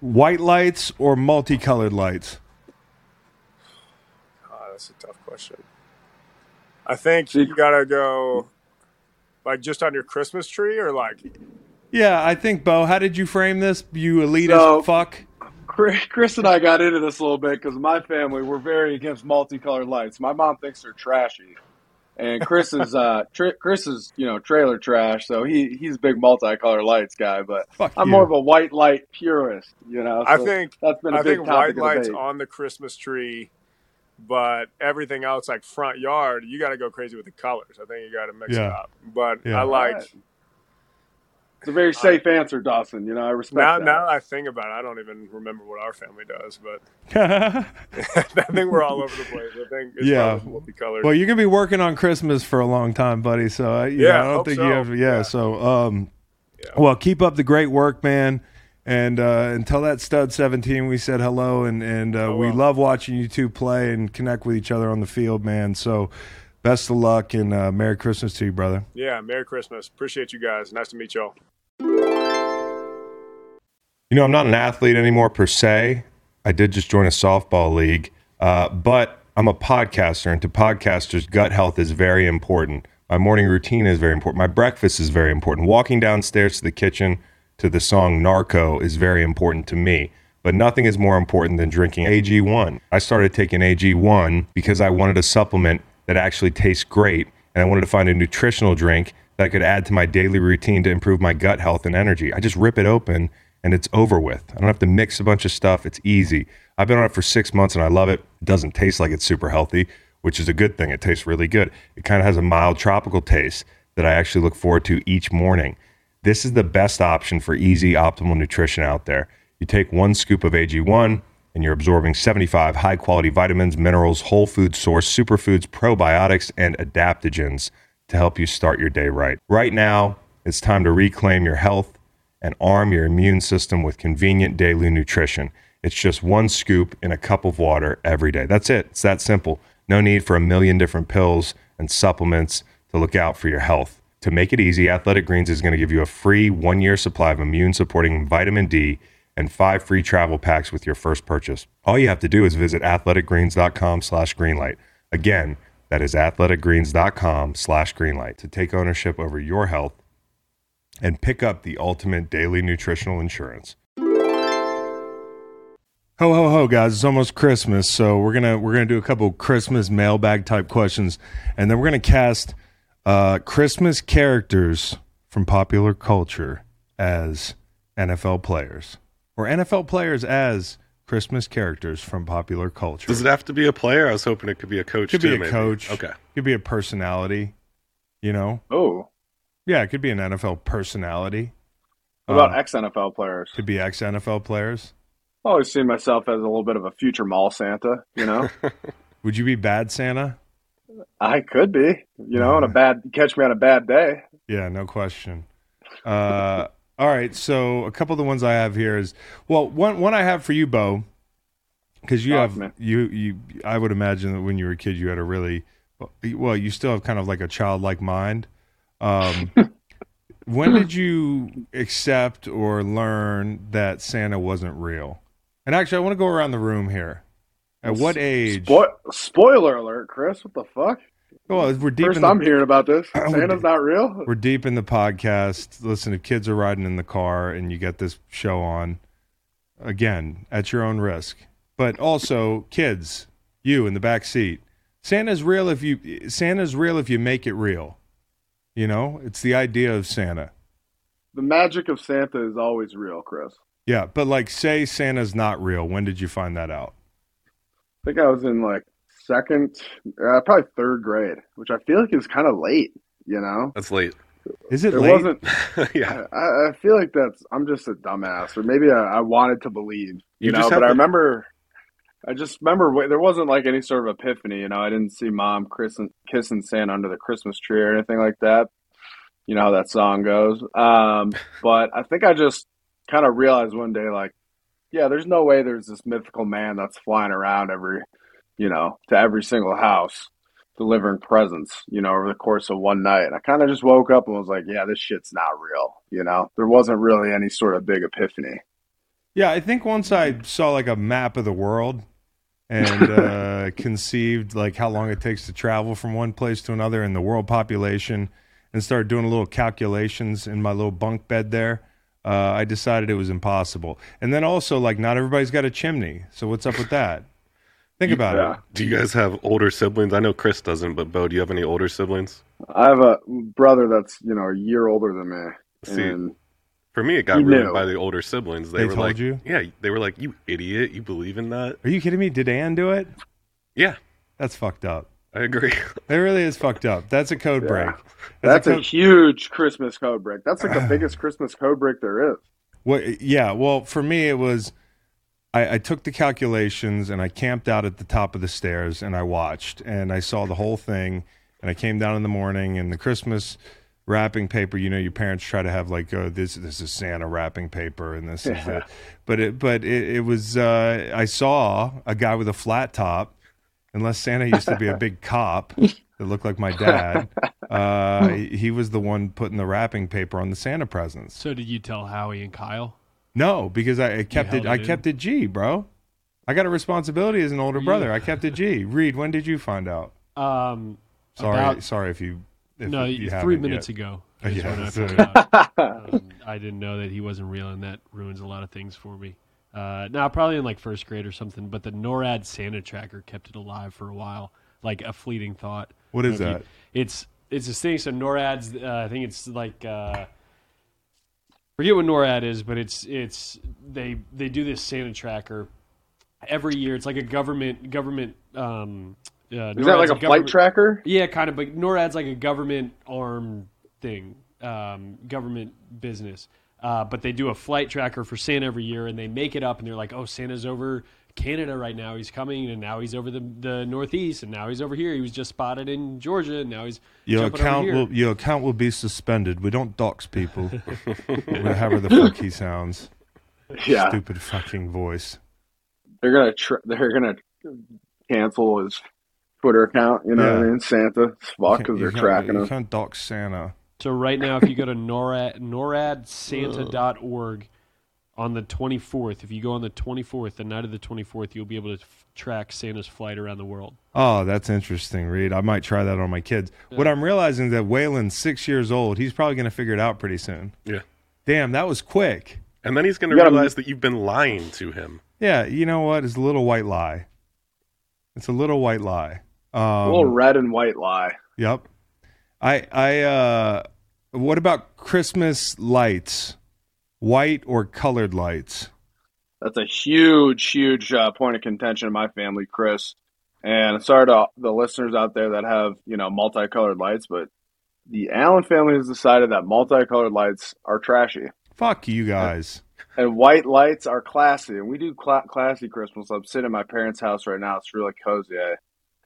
white lights or multicolored lights? Oh, that's a tough question. I think you gotta go like just on your Christmas tree or like Yeah, I think Bo. How did you frame this? You elitist So- fuck. Chris Chris and I got into this a little bit because my family we're very against multicolored lights. My mom thinks they're trashy, and Chris is uh tra- Chris is you know trailer trash, so he he's a big multicolored lights guy. But Fuck I'm you. more of a white light purist, you know. I think that's been a I big think topic white lights debate. on the Christmas tree, but everything else like front yard, you got to go crazy with the colors. I think you got to mix it up. But Yeah. I like Right. It's a very safe answer, Dawson. You know, I respect now. that. Now I think about it, I don't even remember what our family does, but I think we're all over the place. I think it's Yeah. probably multicolored. you're gonna be working on Christmas for a long time, buddy. So uh, you Yeah, know, I don't think so. you have. Yeah. Yeah. So, um, Yeah. well, keep up the great work, man. And uh, until that stud 17, we said hello, and and uh, we love watching you two play and connect with each other on the field, man. So, best of luck and uh, Merry Christmas to you, brother. Yeah, Merry Christmas. Appreciate you guys. Nice to meet y'all. You know, I'm not an athlete anymore per se. I did just join a softball league, uh, but I'm a podcaster, and to podcasters, gut health is very important. My morning routine is very important. My breakfast is very important. Walking downstairs to the kitchen to the song Narco is very important to me. But nothing is more important than drinking AG1. I started taking AG1 because I wanted a supplement that actually tastes great, and I wanted to find a nutritional drink that I could add to my daily routine to improve my gut health and energy. I just rip it open and it's over with. I don't have to mix a bunch of stuff. It's easy. I've been on it for six months and I love it. It doesn't taste like it's super healthy, which is a good thing. It tastes really good. It kind of has a mild tropical taste that I actually look forward to each morning. This is the best option for easy, optimal nutrition out there. You take one scoop of AG1 and you're absorbing 75 high quality vitamins, minerals, whole food source, superfoods, probiotics, and adaptogens to help you start your day right. Right now, it's time to reclaim your health and arm your immune system with convenient daily nutrition. It's just one scoop in a cup of water every day. That's it. It's that simple. No need for a million different pills and supplements to look out for your health. To make it easy, Athletic Greens is going to give you a free one year supply of immune supporting vitamin D and five free travel packs with your first purchase. All you have to do is visit athleticgreens.com slash greenlight. Again, that is athleticgreens.com slash greenlight to take ownership over your health and pick up the ultimate daily nutritional insurance. Ho ho ho guys, it's almost Christmas, so we're gonna we're gonna do a couple Christmas mailbag type questions, and then we're gonna cast uh, Christmas characters from popular culture as NFL players, or NFL players as Christmas characters from popular culture. Does it have to be a player? I was hoping it could be a coach. could too, be a maybe. coach. Okay. Could be a personality. You know. Oh, Yeah, it could be an NFL personality. what about Uh, ex NFL players? could be ex NFL players. I always see myself as a little bit of a future mall Santa. You know, Would you be bad Santa? I could be. You know, on a bad catch me on a bad day. Yeah, no question. Uh, all right, so a couple of the ones I have here is well, one one I have for you, Bo, because you have me. you you. I would imagine that when you were a kid, you had a really well. You still have kind of like a childlike mind. Um, when did you accept or learn that Santa wasn't real? And actually, I want to go around the room here. At what age? Spo- spoiler alert, Chris. What the fuck? Well, we're deep First in the, I'm hearing about this. Santa's not real. we're deep in the podcast. Listen, if kids are riding in the car and you get this show on, again, at your own risk. But also, kids, you in the back seat. Santa's real if you Santa's real if you make it real. You know, it's the idea of Santa. The magic of Santa is always real, Chris. Yeah, but like say Santa's not real. When did you find that out? I think I was in like second, uh, probably third grade, which I feel like is kind of late. You know, That's late. Is it it late? wasn't. yeah. I, I feel like that's. I'm just a dumbass, or maybe I, I wanted to believe. You, You know, but have I remember. I just remember there wasn't like any sort of epiphany. You know, I didn't see mom kissing, kissing Santa under the Christmas tree or anything like that. You know how that song goes. Um, but I think I just kind of realized one day, like, yeah, there's no way there's this mythical man that's flying around every, you know, to every single house delivering presents, you know, over the course of one night. And I kind of just woke up and was like, yeah, this shit's not real. You know, there wasn't really any sort of big epiphany. Yeah, I think once I saw like a map of the world and uh, conceived like how long it takes to travel from one place to another and the world population and started doing a little calculations in my little bunk bed there, uh, I decided it was impossible. And then also like not everybody's got a chimney, so what's up with that? Think about Yeah. it. Do you guys have older siblings? I know Chris doesn't, but Bo, do you have any older siblings? I have a brother that's, you know, a year older than me. See, and For me, it got You ruined knew. by the older siblings. They, They were told like, you? "Yeah." They were like, "You idiot! You believe in that?" Are you kidding me? Did Ann do it? Yeah, That's fucked up. I agree. It really is fucked up. That's a code Yeah. break. that's a a huge Christmas code break. That's like the biggest Christmas code break there is. What? Yeah. Well, for me, it was I, I took the calculations and I camped out at the top of the stairs and I watched and I saw the whole thing and I came down in the morning and the Christmas wrapping paper. You know, your parents try to have like, oh, this this is Santa wrapping paper, and this is Yeah. it. But it but it, it was. Uh, I saw a guy with a flat top. Unless Santa used to be a big cop that looked like my dad, uh, he he was the one putting the wrapping paper on the Santa presents. So did you tell Howie and Kyle? No, because I, I kept held it. I in? kept it G, bro. I got a responsibility as an older brother. I kept it G. Reed, when did you find out? Um, Sorry, About- sorry if you. If no, you three minutes yet. ago. Oh, yeah, when I found out. Um, I didn't know that he wasn't real, and that ruins a lot of things for me. Uh, now, probably in like first grade or something, but the NORAD Santa tracker kept it alive for a while, like a fleeting thought. What is I don't know if that? you- it's it's this thing. So NORAD's, uh, I think it's like uh, forget what NORAD is, but it's it's they they do this Santa tracker every year. It's like a government government. Um, uh, Is that like a flight tracker? yeah, kind of. But NORAD's like a government arm thing, um, government business. Uh, but they do a flight tracker for Santa every year, and they make it up, and they're like, "Oh, Santa's over Canada right now. He's coming, and now he's over the the Northeast, and now he's over here. He was just spotted in Georgia, and now he's Your jumping over account here." will your account will be suspended. We don't dox people. However the fuck he sounds. Yeah, Stupid fucking voice. they're gonna tr- they're gonna cancel his Twitter account. You know what I mean? Santa, fuck, because they're can't- tracking You him. can't dox Santa. So right now, if you go to NORAD NORADSanta.org on the 24th, if you go on the 24th, the night of the 24th, you'll be able to f- track Santa's flight around the world. Oh, that's interesting, Reed. I might try that on my kids. What I'm realizing is that Waylon's six years old. He's probably going to figure it out pretty soon. Yeah. Damn, that was quick. And then he's going to You gotta- realize that you've been lying to him. Yeah, you know what? It's a little white lie. It's a little white lie. Um, a little red and white lie. Yep. I I uh what about Christmas lights? White or colored lights? That's a huge, huge uh, point of contention in my family, Chris. And sorry to the listeners out there that have, you know, multicolored lights, but the Allen family has decided that multicolored lights are trashy Fuck you guys. and white lights are classy. And we do cla classy Christmas. I'm sitting at my parents' house right now. It's really cozy. I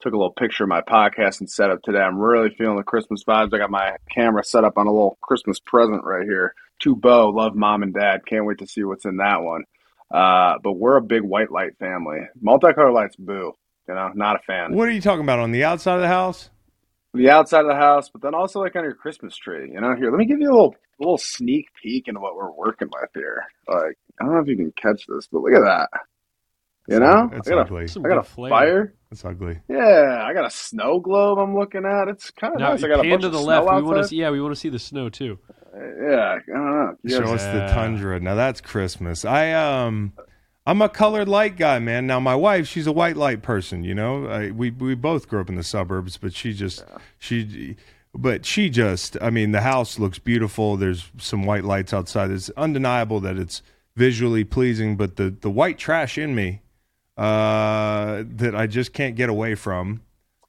took a little picture of my podcast and setup today. I'm really feeling the Christmas vibes. I got my camera set up on a little Christmas present right here. To Bo, love mom and dad. Can't wait to see what's in that one. Uh, but we're a big white light family. Multicolor lights, boo. You know, not a fan. What are you talking about on the outside of the house? The outside of the house, but then also like on your Christmas tree. You know, here, let me give you a little, a little sneak peek into what we're working with here. Like, I don't know if you can catch this, but look at that. You know, It's I got a, ugly. Some I got a flavor. fire. It's ugly. Yeah, I got a snow globe I'm looking at. It's kind of nice. I got a pan bunch to of the snow left. We want to see. Yeah, we want to see the snow too. Yeah, I don't know. You Show us the tundra. Now that's Christmas. I um I'm a colored light guy, man. Now my wife, she's a white light person, you know. I, we we both grew up in the suburbs, but she just she but she just I mean, the house looks beautiful. There's some white lights outside. It's undeniable that it's visually pleasing, but the the white trash in me uh that I just can't get away from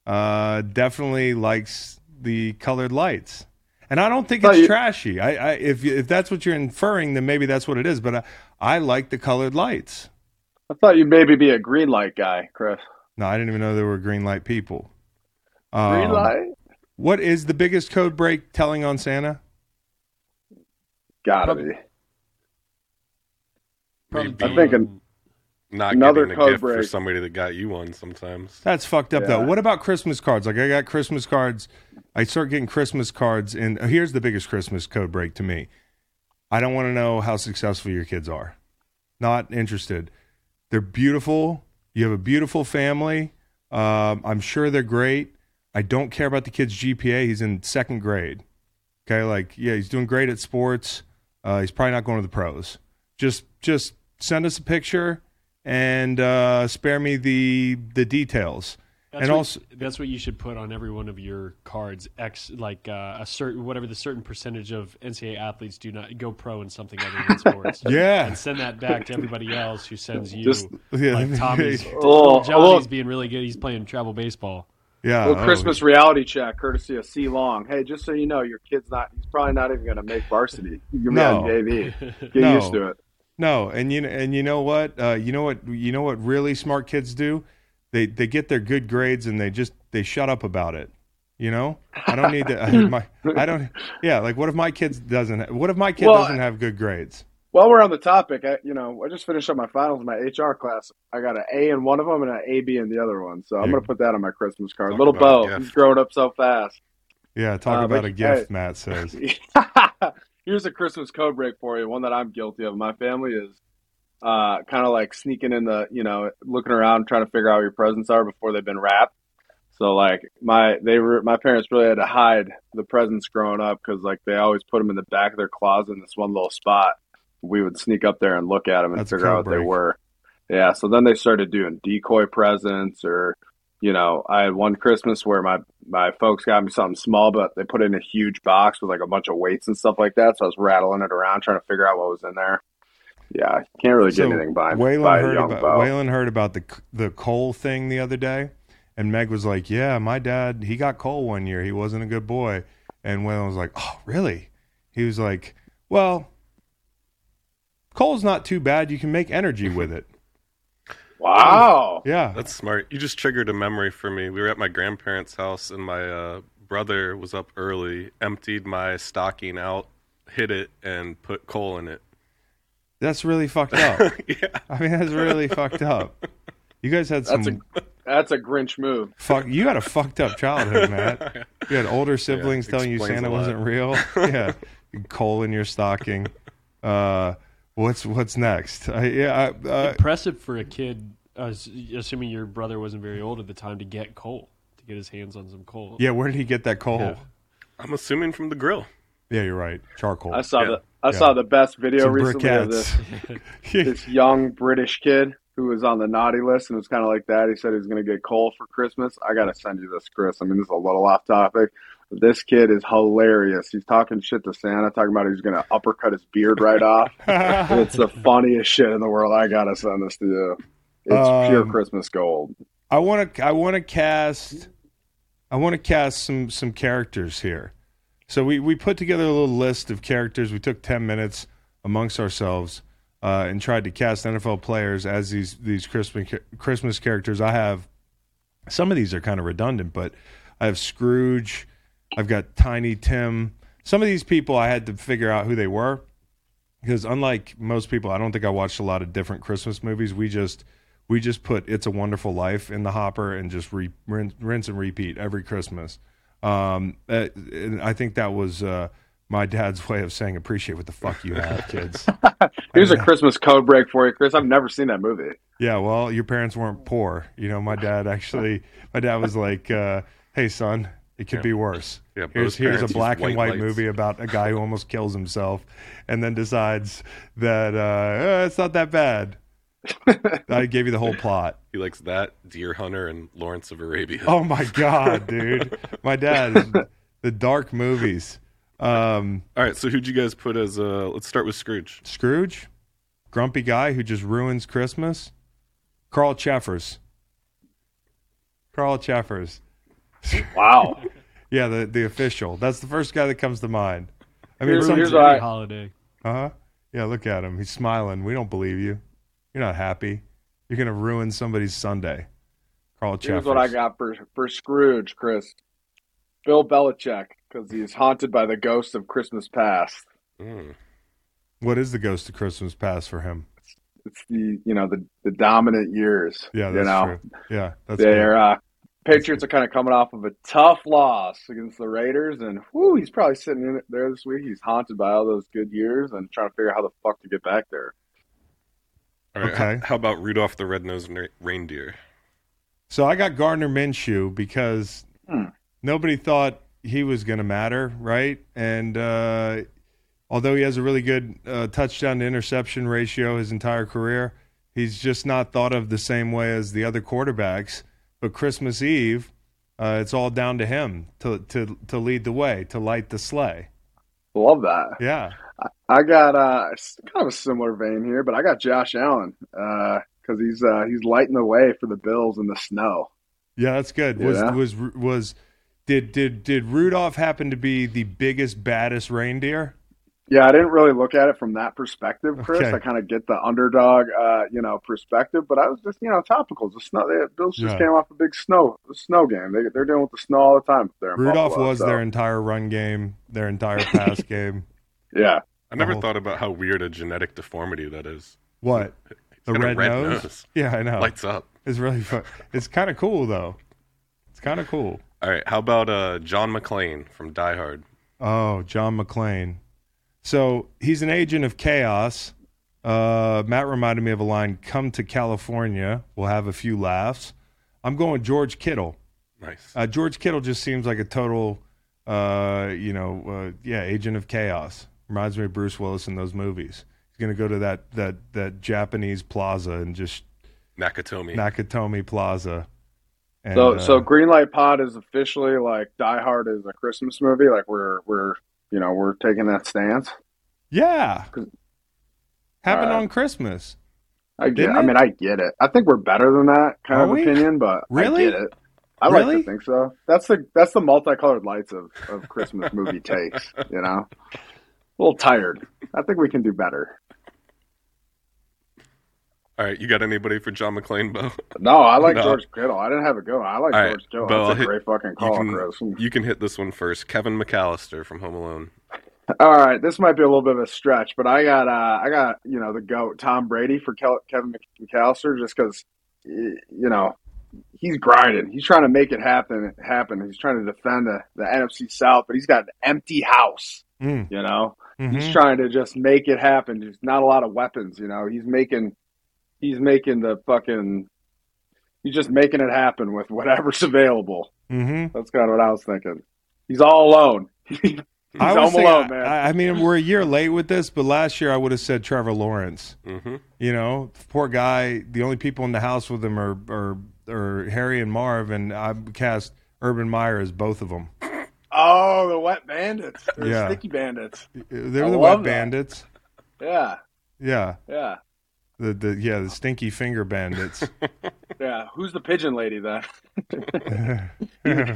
uh definitely likes the colored lights. And I don't think it's you- trashy. I, I if you- if that's what you're inferring, then maybe that's what it is. But I, I like the colored lights. I thought you'd maybe be a green light guy, Chris. No, I didn't even know there were green light people. Green Um, light? What is the biggest code break telling on Santa? Gotta Prob- be. Probably I think an- being- not Another getting a code gift for somebody that got you one sometimes. That's fucked up though. What about Christmas cards? Like I got Christmas cards. I start getting Christmas cards, and here's the biggest Christmas code break to me. I don't want to know how successful your kids are. Not interested. They're beautiful. You have a beautiful family. Um, I'm sure they're great. I don't care about the kid's GPA. He's in second grade. Okay, like yeah, he's doing great at sports. Uh, he's probably not going to the pros. Just just send us a picture and uh, spare me the the details. That's and what, also, that's what you should put on every one of your cards. X like uh, a certain whatever the certain percentage of NCAA athletes do not go pro in something other than sports. Yeah. and send that back to everybody else who sends you. Just- Yeah. like Tommy's, little- a little- Johnny's being really good. He's playing travel baseball. yeah, little oh, Christmas reality check, courtesy of C Long. Hey, just so you know, your kid's not. He's probably not even going to make varsity. You're No. be on JV. Get No. used to it. No, and you and you know what? Uh, you know what? You know what? Really smart kids do? They they get their good grades and they just they shut up about it. You know, I don't need to. I, my, I don't. Yeah, like what if my kids doesn't? What if my kid Well, doesn't have good grades? While we're on the topic, I, you know, I just finished up my finals in my HR class. I got an A in one of them and an AB in the other one. So I'm going to put that on my Christmas card. Little Bo, he's growing up so fast. Yeah, talk Uh, about but- a gift. hey. Matt says. Here's a Christmas code break for you. One that I'm guilty of. My family is uh, kind of like sneaking in the, you know, looking around trying to figure out what your presents are before they've been wrapped. So like my they were my parents really had to hide the presents growing up because like they always put them in the back of their closet in this one little spot. We would sneak up there and look at them and That's figure out what they were. Yeah. So then they started doing decoy presents or you know, I had one Christmas where my my folks got me something small, but they put it in a huge box with like a bunch of weights and stuff like that. So I was rattling it around trying to figure out what was in there. Yeah, can't really get So anything by, Waylon by heard about Bo. Waylon heard about the the coal thing the other day, and Meg was like, "Yeah, my dad he got coal one year. He wasn't a good boy." And Waylon was like, "Oh, really?" He was like, "Well, coal's not too bad. You can make energy with it." Wow. Yeah, That's smart. You just triggered a memory for me. We were at my grandparents' house, and my uh, brother was up early, emptied my stocking out, hid it, and put coal in it. that's really fucked up. yeah. I mean, that's really fucked up. You guys had some That's a that's a Grinch move. fuck. You had a fucked up childhood, Matt. You had older siblings telling you Santa wasn't real. yeah, coal in your stocking. Uh, what's what's next? I, yeah, I, uh, Impressive for a kid, uh, s- assuming your brother wasn't very old at the time, to get coal, to get his hands on some coal. yeah. Where did he get that coal? Yeah. Yeah, I'm assuming from the grill. Yeah, you're right. Charcoal. I saw Yeah. the I Yeah. saw the best video Some recently of this this young British kid who was on the naughty list and was kind of like that. He said he was going to get coal for Christmas. I got to send you this, Chris. I mean, this is a little off topic. This kid is hilarious. He's talking shit to Santa, talking about he's going to uppercut his beard right off. it's the funniest shit in the world. I got to send this to you. It's pure Um, Christmas gold. I want to. I want to cast. I want to cast some some characters here. So we we put together a little list of characters. We took ten minutes amongst ourselves uh, and tried to cast NFL players as these these Christmas Christmas characters. I have some of these are kind of redundant, but I have Scrooge. I've got Tiny Tim. Some of these people I had to figure out who they were because unlike most people, I don't think I watched a lot of different Christmas movies. We just we just put "It's a Wonderful Life" in the hopper and just re, rinse, rinse and repeat every Christmas. Um, uh, and I think that was uh, my dad's way of saying appreciate what the fuck you have, kids. Here's a Christmas code break for you, Chris. I've never seen that movie. Yeah, well, your parents weren't poor. You know, my dad actually, my dad was like, uh, "Hey, son, it could be worse. Yeah, here's here's a use black and white white lights." movie about a guy who almost kills himself, and then decides that uh, eh, it's not that bad. I gave you the whole plot. He likes that, Deer Hunter, and Lawrence of Arabia. Oh my god, dude, my dad, the dark movies. Um, All right, so who'd you guys put as? Uh, let's start with Scrooge. Scrooge, grumpy guy who just ruins Christmas. Carl Cheffers. Carl Cheffers. Wow. Yeah, the the official. That's the first guy that comes to mind. I mean, Here's- some, here's Any I- holiday. uh huh. Yeah, look at him. He's smiling. We don't believe you. You're not happy. You're gonna ruin somebody's Sunday. Carl Cheffers. Here's what I got for for Scrooge, Chris. Bill Belichick, because he's haunted by the ghost of Christmas past. Mm. What is the ghost of Christmas past for him? It's the you know the the dominant years. Yeah, you that's know true. Yeah, that's they're good. uh, Patriots are kind of coming off of a tough loss against the Raiders, and whoo, he's probably sitting in it there this week. He's haunted by all those good years and trying to figure out how the fuck to get back there. All right, Okay. h- how about Rudolph the Red-Nosed Reindeer? So I got Gardner Minshew because Hmm. nobody thought he was going to matter, right? And uh, although he has a really good uh, touchdown to interception ratio his entire career, he's just not thought of the same way as the other quarterbacks. But Christmas Eve, uh, it's all down to him to to to lead the way, to light the sleigh. Love that. Yeah, I got uh, kind of a similar vein here, but I got Josh Allen because he's uh, he's lighting the way for the Bills in the snow. yeah, that's good. Was Yeah. was was did did did Rudolph happen to be the biggest baddest reindeer? Yeah, I didn't really look at it from that perspective, Chris. Okay. I kind of get the underdog, uh, you know, perspective, but I was just, you know, topicals. The snow, they, Bills just Yeah. came off a big snow, the snow game. They, they're dealing with the snow all the time up there. Rudolph Buffalo, was so, their entire run game, their entire pass game. Yeah, I never whole- thought about how weird a genetic deformity that is. What? The red, red nose? nose. Yeah, I know. Lights up. It's really fun. It's kind of cool though. It's kind of cool. All right, how about uh, John McClane from Die Hard? Oh, John McClane. So he's an agent of chaos. Uh, Matt reminded me of a line: "Come to California, we'll have a few laughs." I'm going George Kittle. Nice. Uh, George Kittle just seems like a total, uh, you know, uh, yeah, agent of chaos. Reminds me of Bruce Willis in those movies. He's gonna go to that that that Japanese plaza and just Nakatomi. Nakatomi Plaza. And, so uh, so Greenlight Pod is officially like Die Hard is a Christmas movie. Like we're we're you know we're taking that stance. yeah, happened Alright. on Christmas. I get. I mean, I get it. I think we're better than that kind Are of we? opinion, but Really? I get it. I like to think so. That's the that's the multicolored lights of of Christmas movie takes. You know, a little tired. I think we can do better. All right, you got anybody for John McClane, Bo? No, I like No. George Kittle. I didn't have a good one. I like All right, George Kittle. Bo, That's a hit- great fucking You call, can, Chris. you can hit this one first. Kevin McAllister from Home Alone. All right, this might be a little bit of a stretch, but I got uh, I got you know the goat Tom Brady for Kel- Kevin McAllister just because you know he's grinding. He's trying to make it happen. Happen. He's trying to defend the, the NFC South, but he's got an empty house. Mm, You know, mhm. he's trying to just make it happen. There's not a lot of weapons. You know, he's making he's making the fucking he's just making it happen with whatever's available. Mhm. That's kind of what I was thinking. He's all alone. he's I was home saying- alone, man. I, I mean, we're a year late with this, but last year I would have said Trevor Lawrence. hmm You know, poor guy. The only people in the house with him are are, are Harry and Marv, and I cast Urban Meyer as both of them. Oh, the wet bandits. Or Yeah. sticky bandits. They I were the wet that. bandits. Yeah, Yeah, yeah, the the yeah the stinky finger bandits. yeah. Who's the pigeon lady then?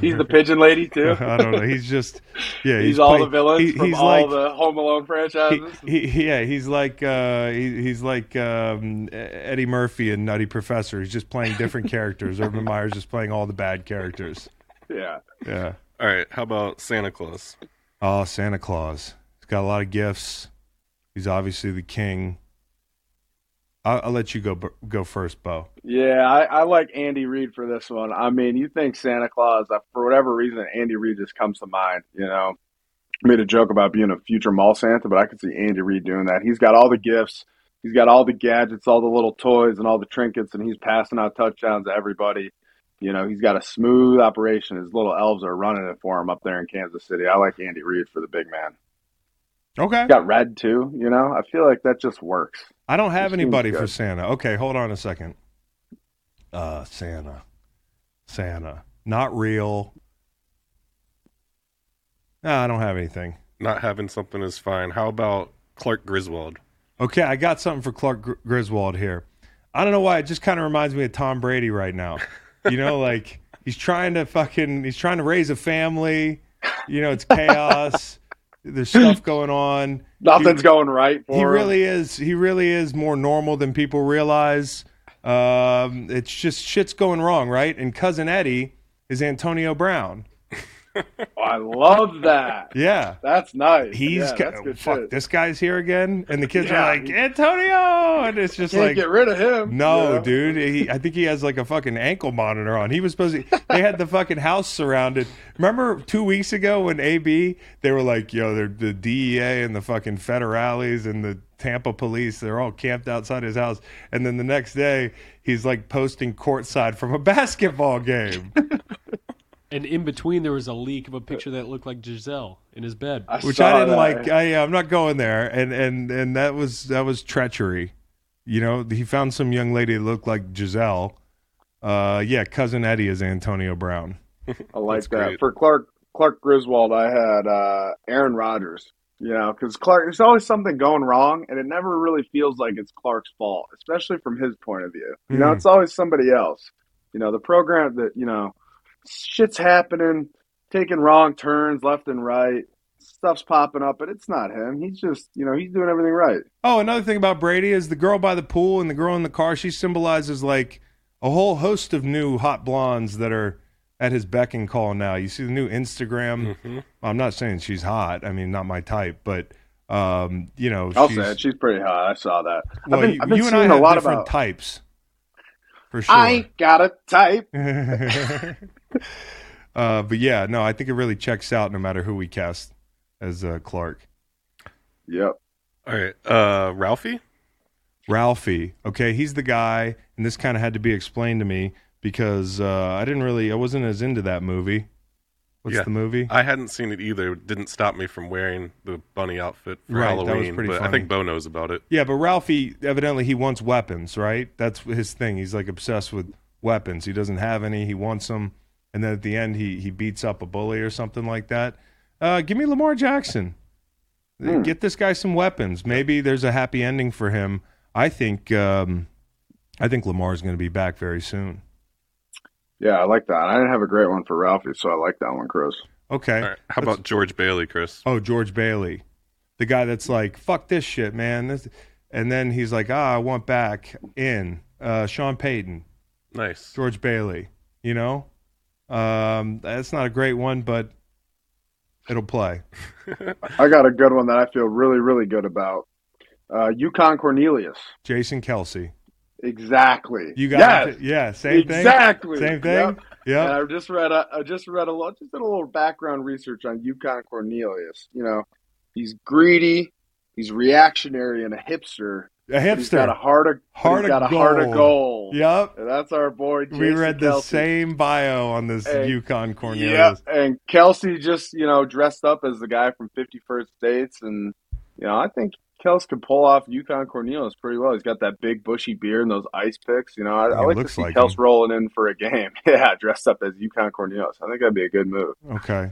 He's the pigeon lady too. I don't know. He's just yeah. He's, all play- the villains he- from he's all like, the Home Alone he, franchises. he, yeah, he's like uh, he, he's like um, Eddie Murphy and Nutty Professor. He's just playing different characters. Urban Meyer's just playing all the bad characters. yeah. Yeah. All right, how about Santa Claus? Oh, Santa Claus. He's got a lot of gifts. He's obviously the king. I'll, I'll let you go go first, Bo. Yeah, I, I like Andy Reid for this one. I mean, you think Santa Claus, uh, for whatever reason, Andy Reid just comes to mind. You know, I made a joke about being a future mall Santa, but I could see Andy Reid doing that. He's got all the gifts, he's got all the gadgets, all the little toys, and all the trinkets, and he's passing out touchdowns to everybody. You know, he's got a smooth operation. His little elves are running it for him up there in Kansas City. I like Andy Reid for the big man. Okay. He's got red too. You know, I feel like that just works. I don't have This seems anybody for. Santa. Okay, hold on a second. Uh, Santa. Santa. Not real. No, I don't have anything. Not having something is fine. How about Clark Griswold? Okay, I got something for Clark Gr- Griswold here. I don't know why it just kind of reminds me of Tom Brady right now. You know, like he's trying to fucking he's trying to raise a family. You know, it's chaos. There's stuff going on. Nothing's He- going right for He him. really is. He really is more normal than people realize. Um, it's just shit's going wrong, right? And cousin Eddie is Antonio Brown. Oh, I love that. Yeah. That's nice. He's yeah, ca- that's good fuck. shit. This guy's here again, and the kids Yeah, are like Antonio, and it's just like get rid of him. No, know? dude. He, I think he has like a fucking ankle monitor on. He was supposed to. They had the fucking house surrounded. Remember two weeks ago when AB they were like, "Yo, they're the DEA and the fucking federales and the Tampa police. They're all camped outside his house." And then the next day, he's like posting courtside from a basketball game, And in between, there was a leak of a picture that looked like Gisele in his bed. I which I didn't that. like. I, I'm not going there. And and and that was that was treachery. You know, he found some young lady that looked like Gisele. Uh, yeah, cousin Eddie is Antonio Brown. I like That's that. great. For Clark Clark Griswold, I had uh, Aaron Rodgers. You know, because Clark, there's always something going wrong, and it never really feels like it's Clark's fault, especially from his point of view. You know, Mhm. it's always somebody else. You know, the program that you know, shit's happening, taking wrong turns left and right. stuff's popping up, but it's not him. He's just, you know, he's doing everything right. Oh, another thing about Brady is the girl by the pool and the girl in the car. She symbolizes like a whole host of new hot blondes that are at his beck and call now. You see the new Instagram. Mm-hmm. I'm not saying she's hot. I mean, not my type, but um, you know, I'll she's, say it. She's pretty hot. I saw that. well, I've been, you, I've been you and I have a lot of different about. types, for sure. I ain't got a type. uh, but yeah, no, I think it really checks out no matter who we cast as uh, Clark. Yep. All right, uh, Ralphie. Ralphie. Okay, he's the guy, and this kind of had to be explained to me because uh, I didn't really, I wasn't as into that movie. What's Yeah. the movie? I hadn't seen it either. It didn't stop me from wearing the bunny outfit for Right, that was Halloween, pretty but I think Bo knows about it. yeah, but Ralphie evidently he wants weapons, right? That's his thing. He's like obsessed with weapons. He doesn't have any. He wants them, and then at the end he he beats up a bully or something like that. Uh, give me Lamar Jackson. Get this guy some weapons. Maybe there's a happy ending for him. I think um, I think Lamar's going to be back very soon. Yeah, I like that. I didn't have a great one for Ralphie, so I like that one, Chris. Okay. All right, how about George Bailey, Chris? Oh, George Bailey, the guy that's like, "Fuck this shit, man," this, and then he's like, "Ah, I want back in." Uh, Sean Payton, Nice. George Bailey. You know, um, that's not a great one, but it'll play. I got a good one that I feel really, really good about. Uh, Yukon Cornelius. Jason Kelce. Exactly. You got yes. it. Yeah, same thing. exactly. Same thing. Yeah. I just read a, I just read a little, just did a little background research on Yukon Cornelius. You know, he's greedy, he's reactionary, and a hipster. A but He's got a heart of Heart he's of got a heart of gold. gold. Yep. And that's our boy. Jason We read the Kelce. same bio on this Yukon Cornelius. Yep. And Kelce just, you know, dressed up as the guy from 51st States. And, you know, I think Kels could pull off Yukon Cornelius pretty well. He's got that big bushy beard and those ice picks. You know, I, I like to see like Kels him. rolling in for a game. yeah, dressed up as Yukon Cornelius. I think that'd be a good move. Okay.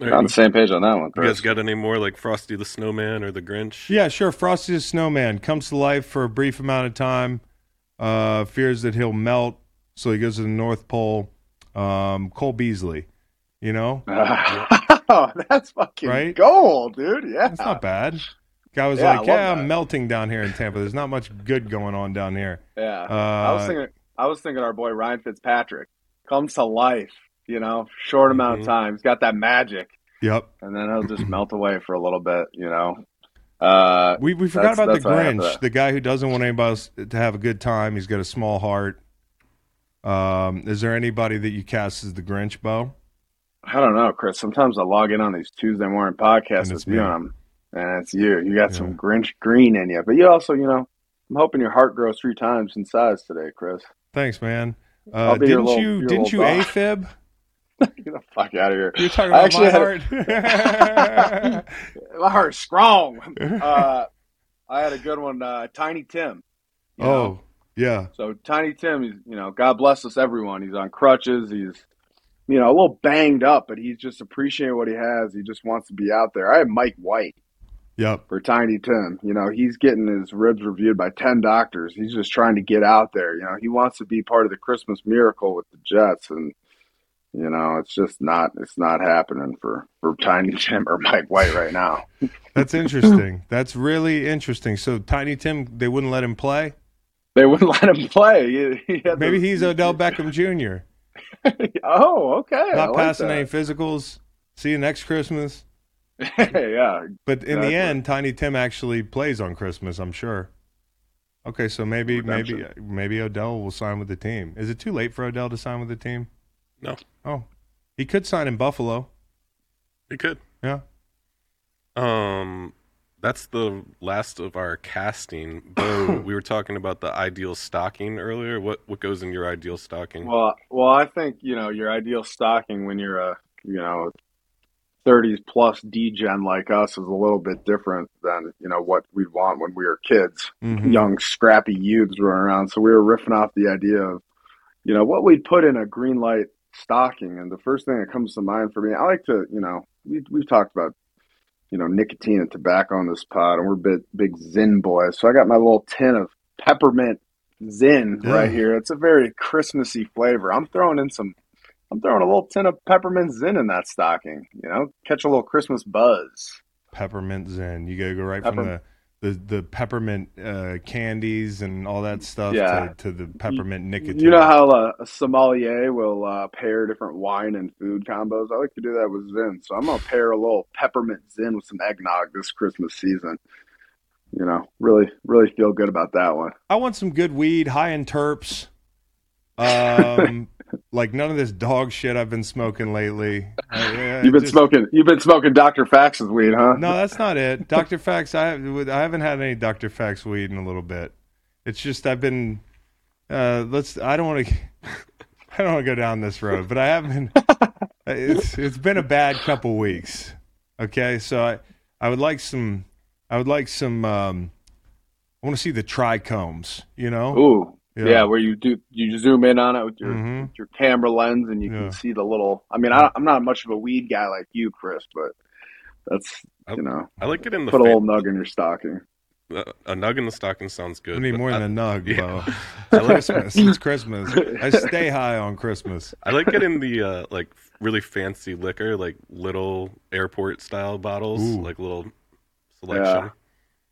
All On the same page on that one, you Chris. guys got any more like Frosty the Snowman or the Grinch? Yeah, sure. Frosty the Snowman comes to life for a brief amount of time. Uh, fears that he'll melt, so he goes to the North Pole. Um, Cole Beasley, you know, oh, that's fucking Right? gold, dude. Yeah. that's not bad. Guy was Yeah, like, "Yeah, that. I'm melting down here in Tampa. There's not much good going on down here." Yeah. Uh, I was thinking I was thinking our boy Ryan Fitzpatrick comes to life, you know, short amount Mhm. of time. He's got that magic. Yep. And then he'll just melt away for a little bit, you know. Uh We we forgot about the Grinch, the guy who doesn't want anybody to have a good time. He's got a small heart. Um, is there anybody that you cast as the Grinch, Bo? I don't know, Chris. Sometimes I log in on these Tuesday morning podcasts And it's with you them, and it's you. You got Yeah. some Grinch green in you, but you also, you know, I'm hoping your heart grows three times in size today, Chris. Thanks, man. Uh, I'll be your didn't little- you didn't you dog. AFib? Get the fuck out of here. You're talking I about actually my had heart. My heart's strong. uh, I had a good one, uh, Tiny Tim. you know? oh, yeah. So Tiny Tim, he's you know, God bless us everyone. He's on crutches. He's you know a little banged up, but he's just appreciating what he has. He just wants to be out there. I have Mike White Yep. for Tiny Tim. You know, he's getting his ribs reviewed by ten doctors. He's just trying to get out there. You know, he wants to be part of the Christmas miracle with the Jets, and you know, it's just not it's not happening for for Tiny Tim or Mike White right now. That's interesting. That's really interesting. So Tiny Tim, they wouldn't let him play. They wouldn't let him play. He, he Maybe the- he's Odell Beckham Jr. oh, okay. Not like passing that. any physicals. See you next Christmas. yeah, But in Exactly. the end, Tiny Tim actually plays on Christmas. I'm sure. Okay, so maybe maybe maybe Odell will sign with the team. Is it too late for Odell to sign with the team? No, Oh, he could sign in Buffalo. He could. Yeah. Um, that's the last of our casting. Bo, we were talking about the ideal stocking earlier. What what goes in your ideal stocking? Well, well, I think you know your ideal stocking when you're a you know 30s plus degen like us is a little bit different than you know what we'd want when we were kids, Mhm. young scrappy youths running around. So we were riffing off the idea of you know what we'd put in a green light stocking, and the first thing that comes to mind for me, I like to you know we we've talked about you know nicotine and tobacco on this pod, and we're big big Zyn boys. So I got my little tin of peppermint Zyn right here. It's a very Christmassy flavor. I'm throwing in some I'm throwing a little tin of peppermint Zyn in that stocking. You know, catch a little Christmas buzz. Peppermint Zen. You gotta go right Pepper- from the the, the peppermint uh, candies and all that stuff Yeah. to, to the peppermint nicotine. You know how uh, a sommelier will uh, pair different wine and food combos? I like to do that with Zyn. So I'm going to pair a little peppermint Zyn with some eggnog this Christmas season. You know, really, really feel good about that one. I want some good weed, high in terps. Um, like none of this dog shit I've been smoking lately. I- I You've been just- smoking. You've been smoking Dr. Fax's weed, huh? No, that's not it. Dr. Fax, I, have- I haven't had any Dr. Fax weed in a little bit. It's just I've been. Uh, let's. I don't want to. I don't want to go down this road, but I have been. It's it's been a bad couple weeks. Okay, so I I would like some. I would like some. Um, I want to see the trichomes. You know. Ooh, Yeah. yeah. where you do you zoom in on it with your Mhm. with your camera lens and you Yeah. can see the little. I mean, I, I'm not much of a weed guy like you, Chris, but that's I, you know, I like it in the put a little nug in your stocking. uh, a nug in the stocking sounds good. I need more I, than a nug, yeah. Bo. It's Christmas. It's Christmas. I stay high on Christmas. I like getting the uh, like really fancy liquor, like little airport style bottles, Ooh. like little selection. Yeah.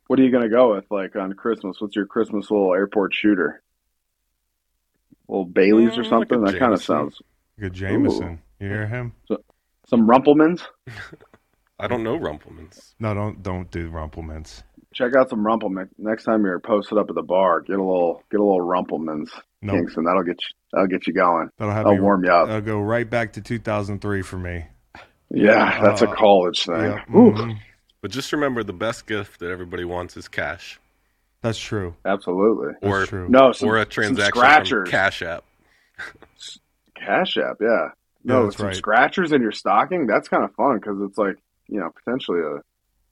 What are you gonna go with, like on Christmas? What's your Christmas little airport shooter? Little Bailey's or Mm, like something. a that kind of sounds. Good Jameson. You hear him? Some Rumplemans. I don't know Rumplemans. No, don't don't do Rumplemans. Check out some Rumpleman next time you're posted up at the bar. Get a little, get a little Rumplemans, No, Kingston. That'll get you. That'll get you going. that'll have That'll me warm you up. That'll go right back to 2003 for me. yeah, that's a uh, college thing. Yeah, Ooh, mhm. But just remember, the best gift that everybody wants is cash, That's true. absolutely. That's or true. No, some, or a some transaction from scratchers. Cash App. Cash App, yeah. Yeah, No, that's some right. scratchers in your stocking. That's kind of fun because it's like you know potentially a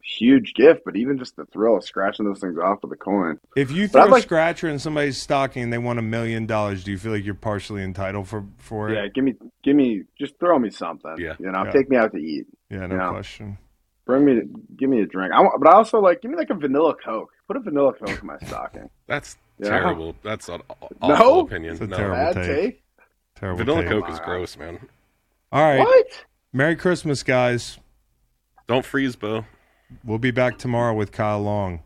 huge gift, but even just the thrill of scratching those things off with a coin. If you But I'd throw a like- scratcher in somebody's stocking and they want a million dollars, do you feel like you're partially entitled for for it? Yeah, give me, give me, just throw me something. Yeah. you know, Yeah. take me out to eat. Yeah, no Yeah. question. Bring me, give me a drink. I want, but I also like, give me like a vanilla Coke. Put a vanilla Coke in my stocking. That's Yeah. terrible. That's an aw- No? awful opinion. It's a no. terrible Bad take. take. Terrible. Vanilla take. Coke is gross, man. All right. What? Merry Christmas, guys. Don't freeze, Bo. We'll be back tomorrow with Kyle Long.